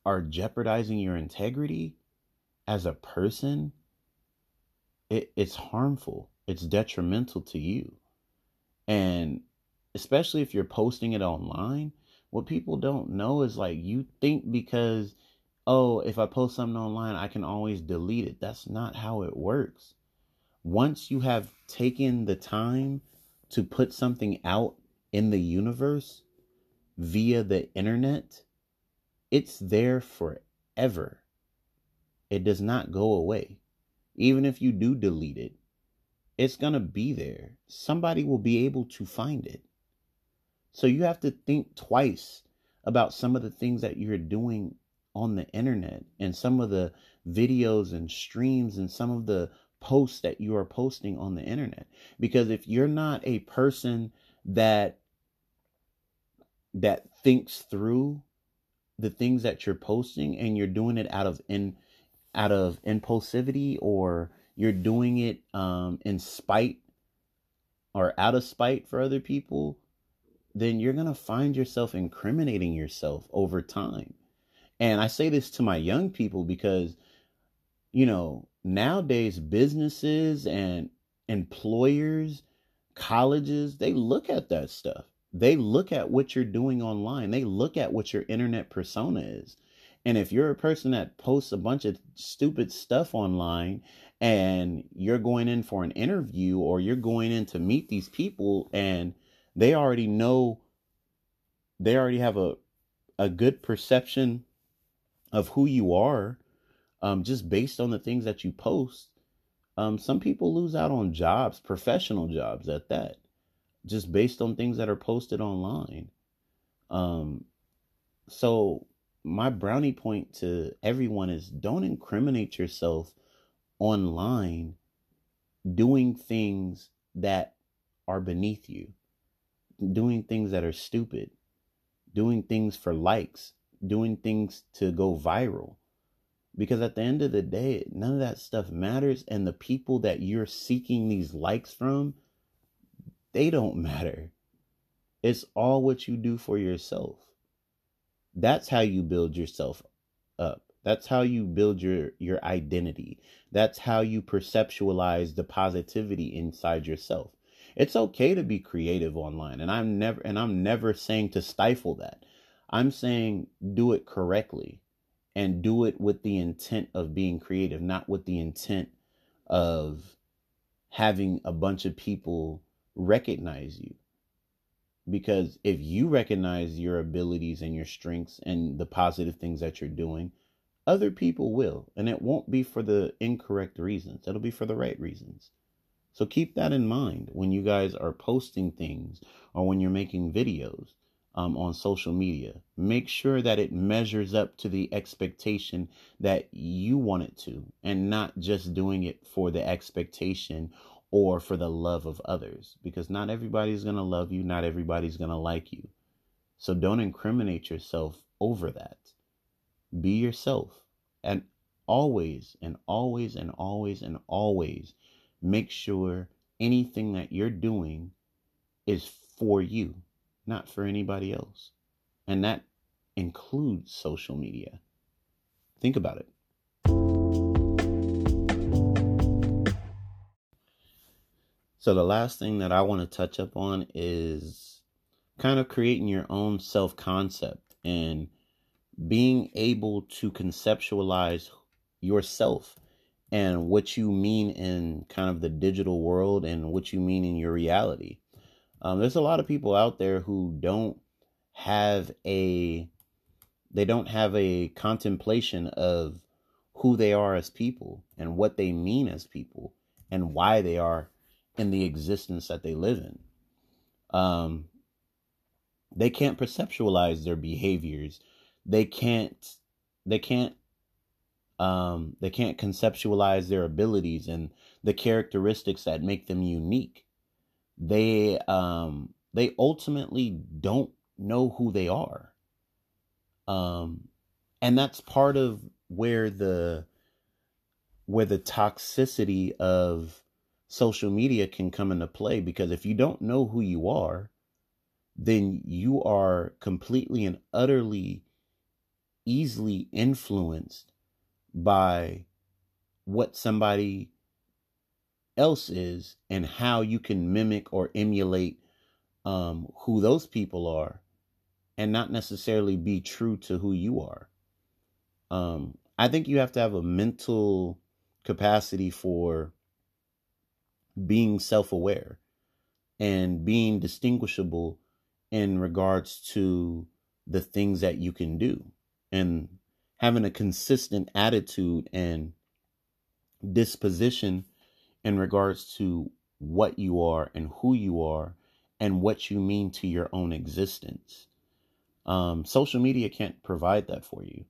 Speaker 1: are jeopardizing your integrity as a person, it, it's harmful. It's detrimental to you. And especially if you're posting it online, what people don't know is like you think because oh, if I post something online, I can always delete it. That's not how it works once you have taken the time to put something out in the universe via the internet, it's there forever. It does not go away. Even if you do delete it, it's going to be there. Somebody will be able to find it. So you have to think twice about some of the things that you're doing on the internet and some of the videos and streams and some of the posts that you are posting on the internet. Because if you're not a person that that thinks through the things that you're posting and you're doing it out of in out of impulsivity or you're doing it um in spite or out of spite for other people then you're going to find yourself incriminating yourself over time. And i say this to my young people because you know nowadays businesses and employers, colleges, they look at that stuff. They look at what you're doing online. They look at what your internet persona is. And if you're a person that posts a bunch of stupid stuff online and you're going in for an interview or you're going in to meet these people and they already know they already have a a good perception of who you are um, just based on the things that you post, Um, some people lose out on jobs, professional jobs at that, just based on things that are posted online. Um, so my brownie point to everyone is don't incriminate yourself online doing things that are beneath you, doing things that are stupid, doing things for likes, doing things to go viral. Because at the end of the day, none of that stuff matters. And the people that you're seeking these likes from, they don't matter. It's all what you do for yourself. That's how you build yourself up. That's how you build your your identity. That's how you perceptualize the positivity inside yourself. It's okay to be creative online, and I'm never and I'm never saying to stifle that. I'm saying do it correctly and do it with the intent of being creative, not with the intent of having a bunch of people recognize you. Because if you recognize your abilities and your strengths and the positive things that you're doing other people will. And it won't be for the incorrect reasons. It'll be for the right reasons. So keep that in mind when you guys are posting things or when you're making videos um, on social media make sure that it measures up to the expectation that you want it to and not just doing it for the expectation or for the love of others because not everybody's going to love you, not everybody's going to like you. So don't incriminate yourself over that. Be yourself and always and always and always and always make sure anything that you're doing is for you, not for anybody else. And that includes social media. Think about it. So, the last thing that I want to touch up on is kind of creating your own self concept and being able to conceptualize yourself and what you mean in kind of the digital world and what you mean in your reality. Um, there's a lot of people out there who don't have a they don't have a contemplation of who they are as people and what they mean as people and why they are in the existence that they live in. Um, they can't perceptualize their behaviors. They can't. They can't. Um, they can't conceptualize their abilities and the characteristics that make them unique. They um, they ultimately don't know who they are. Um, and that's part of where the where the toxicity of social media can come into play because if you don't know who you are, then you are completely and utterly easily influenced by what somebody else is and how you can mimic or emulate um, who those people are and not necessarily be true to who you are. Um, I think you have to have a mental capacity for being self aware and being distinguishable in regards to the things that you can do and having a consistent attitude and disposition in regards to what you are and who you are and what you mean to your own existence. Um, social media can't provide that for you.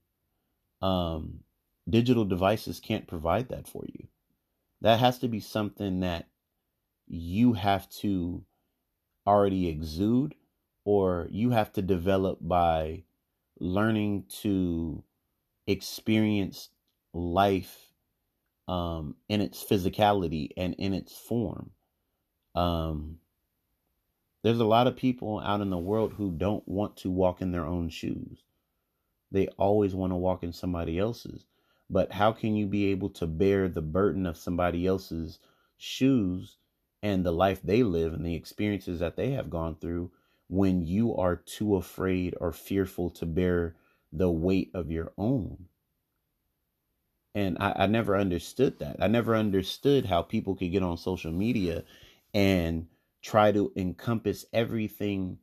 Speaker 1: Um, digital devices can't provide that for you. That has to be something that you have to already exude or you have to develop by learning to experience life um, in its physicality and in its form. Um, there's a lot of people out in the world who don't want to walk in their own shoes. They always want to walk in somebody else's. But how can you be able to bear the burden of somebody else's shoes and the life they live and the experiences that they have gone through when you are too afraid or fearful to bear the weight of your own. And I, I, never understood that. I never understood how people could get on social media and try to encompass everything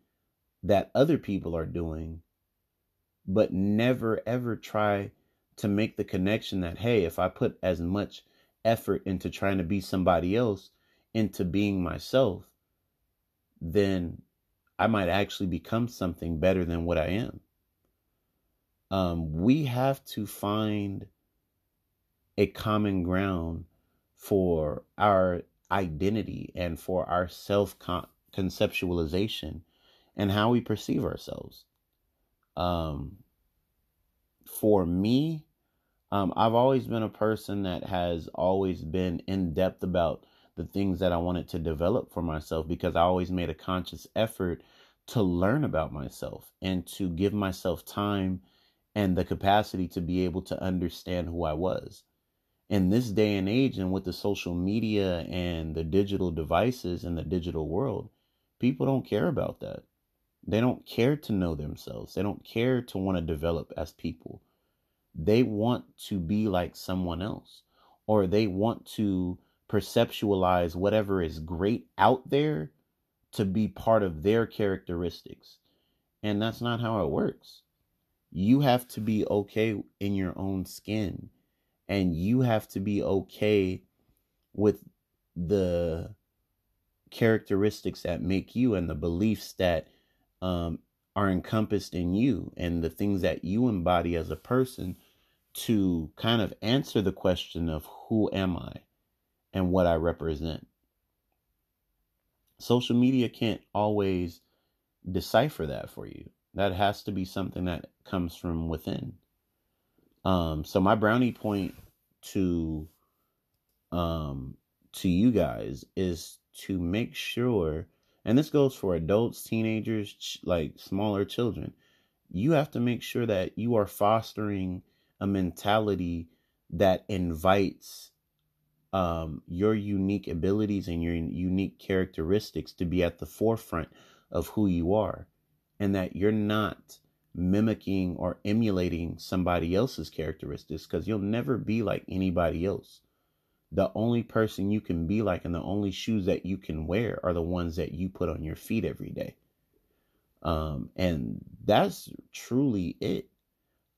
Speaker 1: that other people are doing, but never ever try to make the connection that, hey, if I put as much effort into trying to be somebody else into being myself, then I might actually become something better than what I am. Um, we have to find a common ground for our identity and for our self conceptualization and how we perceive ourselves. Um, for me, um, I've always been a person that has always been in depth about the things that I wanted to develop for myself because I always made a conscious effort to learn about myself and to give myself time and the capacity to be able to understand who I was. In this day and age, and with the social media and the digital devices and the digital world, people don't care about that. They don't care to know themselves. They don't care to want to develop as people. They want to be like someone else, or they want to perceptualize whatever is great out there to be part of their characteristics. And that's not how it works. You have to be okay in your own skin, and you have to be okay with the characteristics that make you and the beliefs that um, are encompassed in you and the things that you embody as a person to kind of answer the question of who am I and what I represent. Social media can't always decipher that for you. That has to be something that comes from within. Um, so my brownie point to um to you guys is to make sure and this goes for adults, teenagers, like smaller children. You have to make sure that you are fostering a mentality that invites um, your unique abilities and your unique characteristics to be at the forefront of who you are, and that you're not mimicking or emulating somebody else's characteristics because you'll never be like anybody else the only person you can be like and the only shoes that you can wear are the ones that you put on your feet every day. Um, and that's truly it.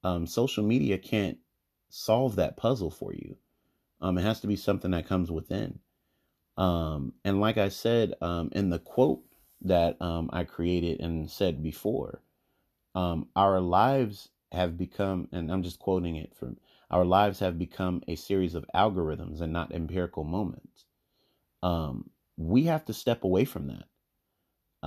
Speaker 1: Um, social media can't solve that puzzle for you. Um, it has to be something that comes within. Um, and like I said, um, in the quote that um, I created and said before, um, our lives have become, and I'm just quoting it from our lives have become a series of algorithms and not empirical moments. Um, we have to step away from that.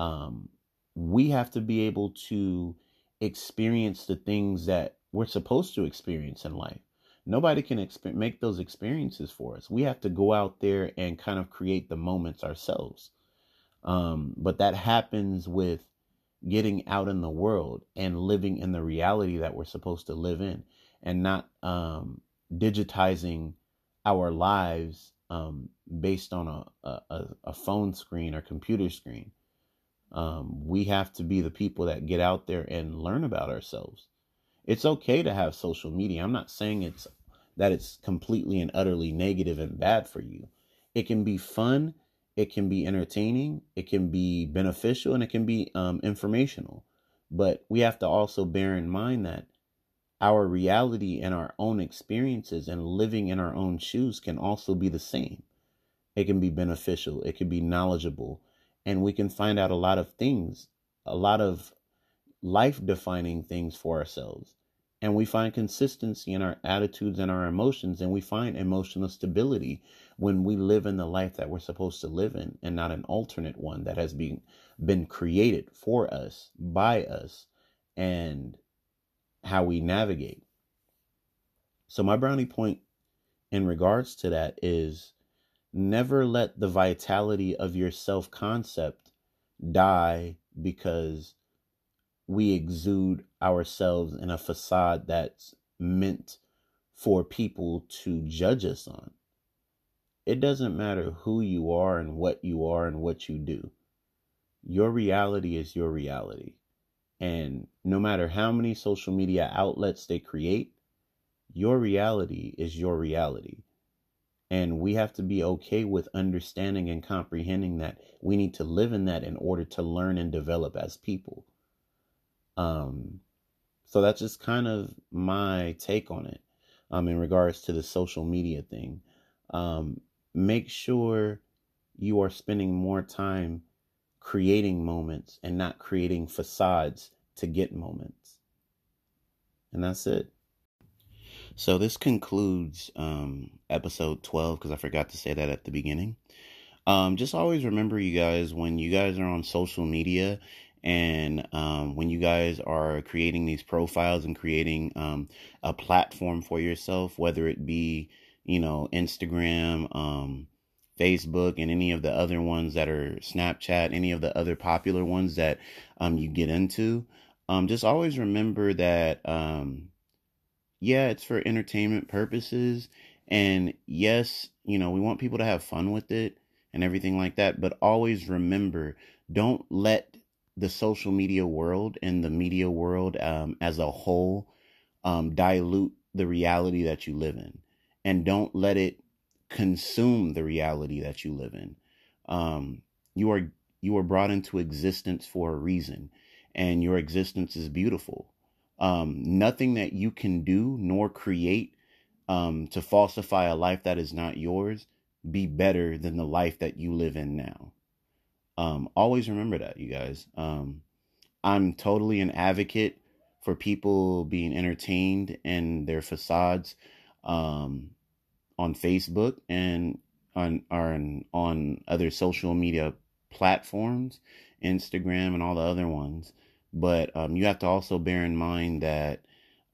Speaker 1: Um, we have to be able to experience the things that we're supposed to experience in life. Nobody can exp- make those experiences for us. We have to go out there and kind of create the moments ourselves. Um, but that happens with getting out in the world and living in the reality that we're supposed to live in and not um, digitizing our lives um, based on a, a, a, phone screen or computer screen. Um, we have to be the people that get out there and learn about ourselves. It's okay to have social media. I'm not saying it's that it's completely and utterly negative and bad for you. It can be fun, it can be entertaining, it can be beneficial, and it can be um, informational. But we have to also bear in mind that our reality and our own experiences and living in our own shoes can also be the same. It can be beneficial, it can be knowledgeable, and we can find out a lot of things, a lot of life defining things for ourselves. And we find consistency in our attitudes and our emotions, and we find emotional stability when we live in the life that we're supposed to live in and not an alternate one that has been, been created for us, by us, and how we navigate. So, my brownie point in regards to that is never let the vitality of your self concept die because we exude ourselves in a facade that's meant for people to judge us on. It doesn't matter who you are and what you are and what you do. Your reality is your reality. And no matter how many social media outlets they create, your reality is your reality. And we have to be okay with understanding and comprehending that we need to live in that in order to learn and develop as people. Um, so that's just kind of my take on it um, in regards to the social media thing. Um, make sure you are spending more time creating moments and not creating facades to get moments. And that's it. So this concludes um, episode 12 because I forgot to say that at the beginning. Um, just always remember, you guys, when you guys are on social media and um, when you guys are creating these profiles and creating um, a platform for yourself, whether it be, you know, Instagram, um, Facebook, and any of the other ones that are Snapchat, any of the other popular ones that um, you get into, um, just always remember that, um, yeah, it's for entertainment purposes. And yes, you know, we want people to have fun with it and everything like that. But always remember don't let the social media world and the media world um, as a whole um, dilute the reality that you live in, and don't let it consume the reality that you live in. Um, you are you are brought into existence for a reason, and your existence is beautiful. Um, nothing that you can do nor create um, to falsify a life that is not yours be better than the life that you live in now. Um, always remember that, you guys. Um, I'm totally an advocate for people being entertained and their facades um, on Facebook and on on on other social media platforms, Instagram and all the other ones. But um, you have to also bear in mind that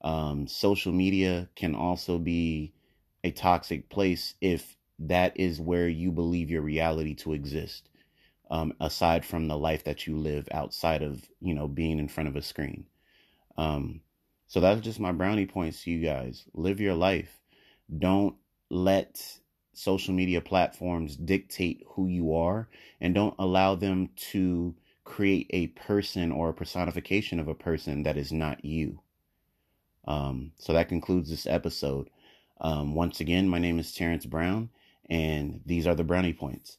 Speaker 1: um, social media can also be a toxic place if that is where you believe your reality to exist um, aside from the life that you live outside of you know being in front of a screen. Um, so that's just my brownie points to you guys. Live your life. Don't let social media platforms dictate who you are, and don't allow them to create a person or a personification of a person that is not you. Um, so that concludes this episode. Um, once again, my name is Terrence Brown, and these are the brownie points.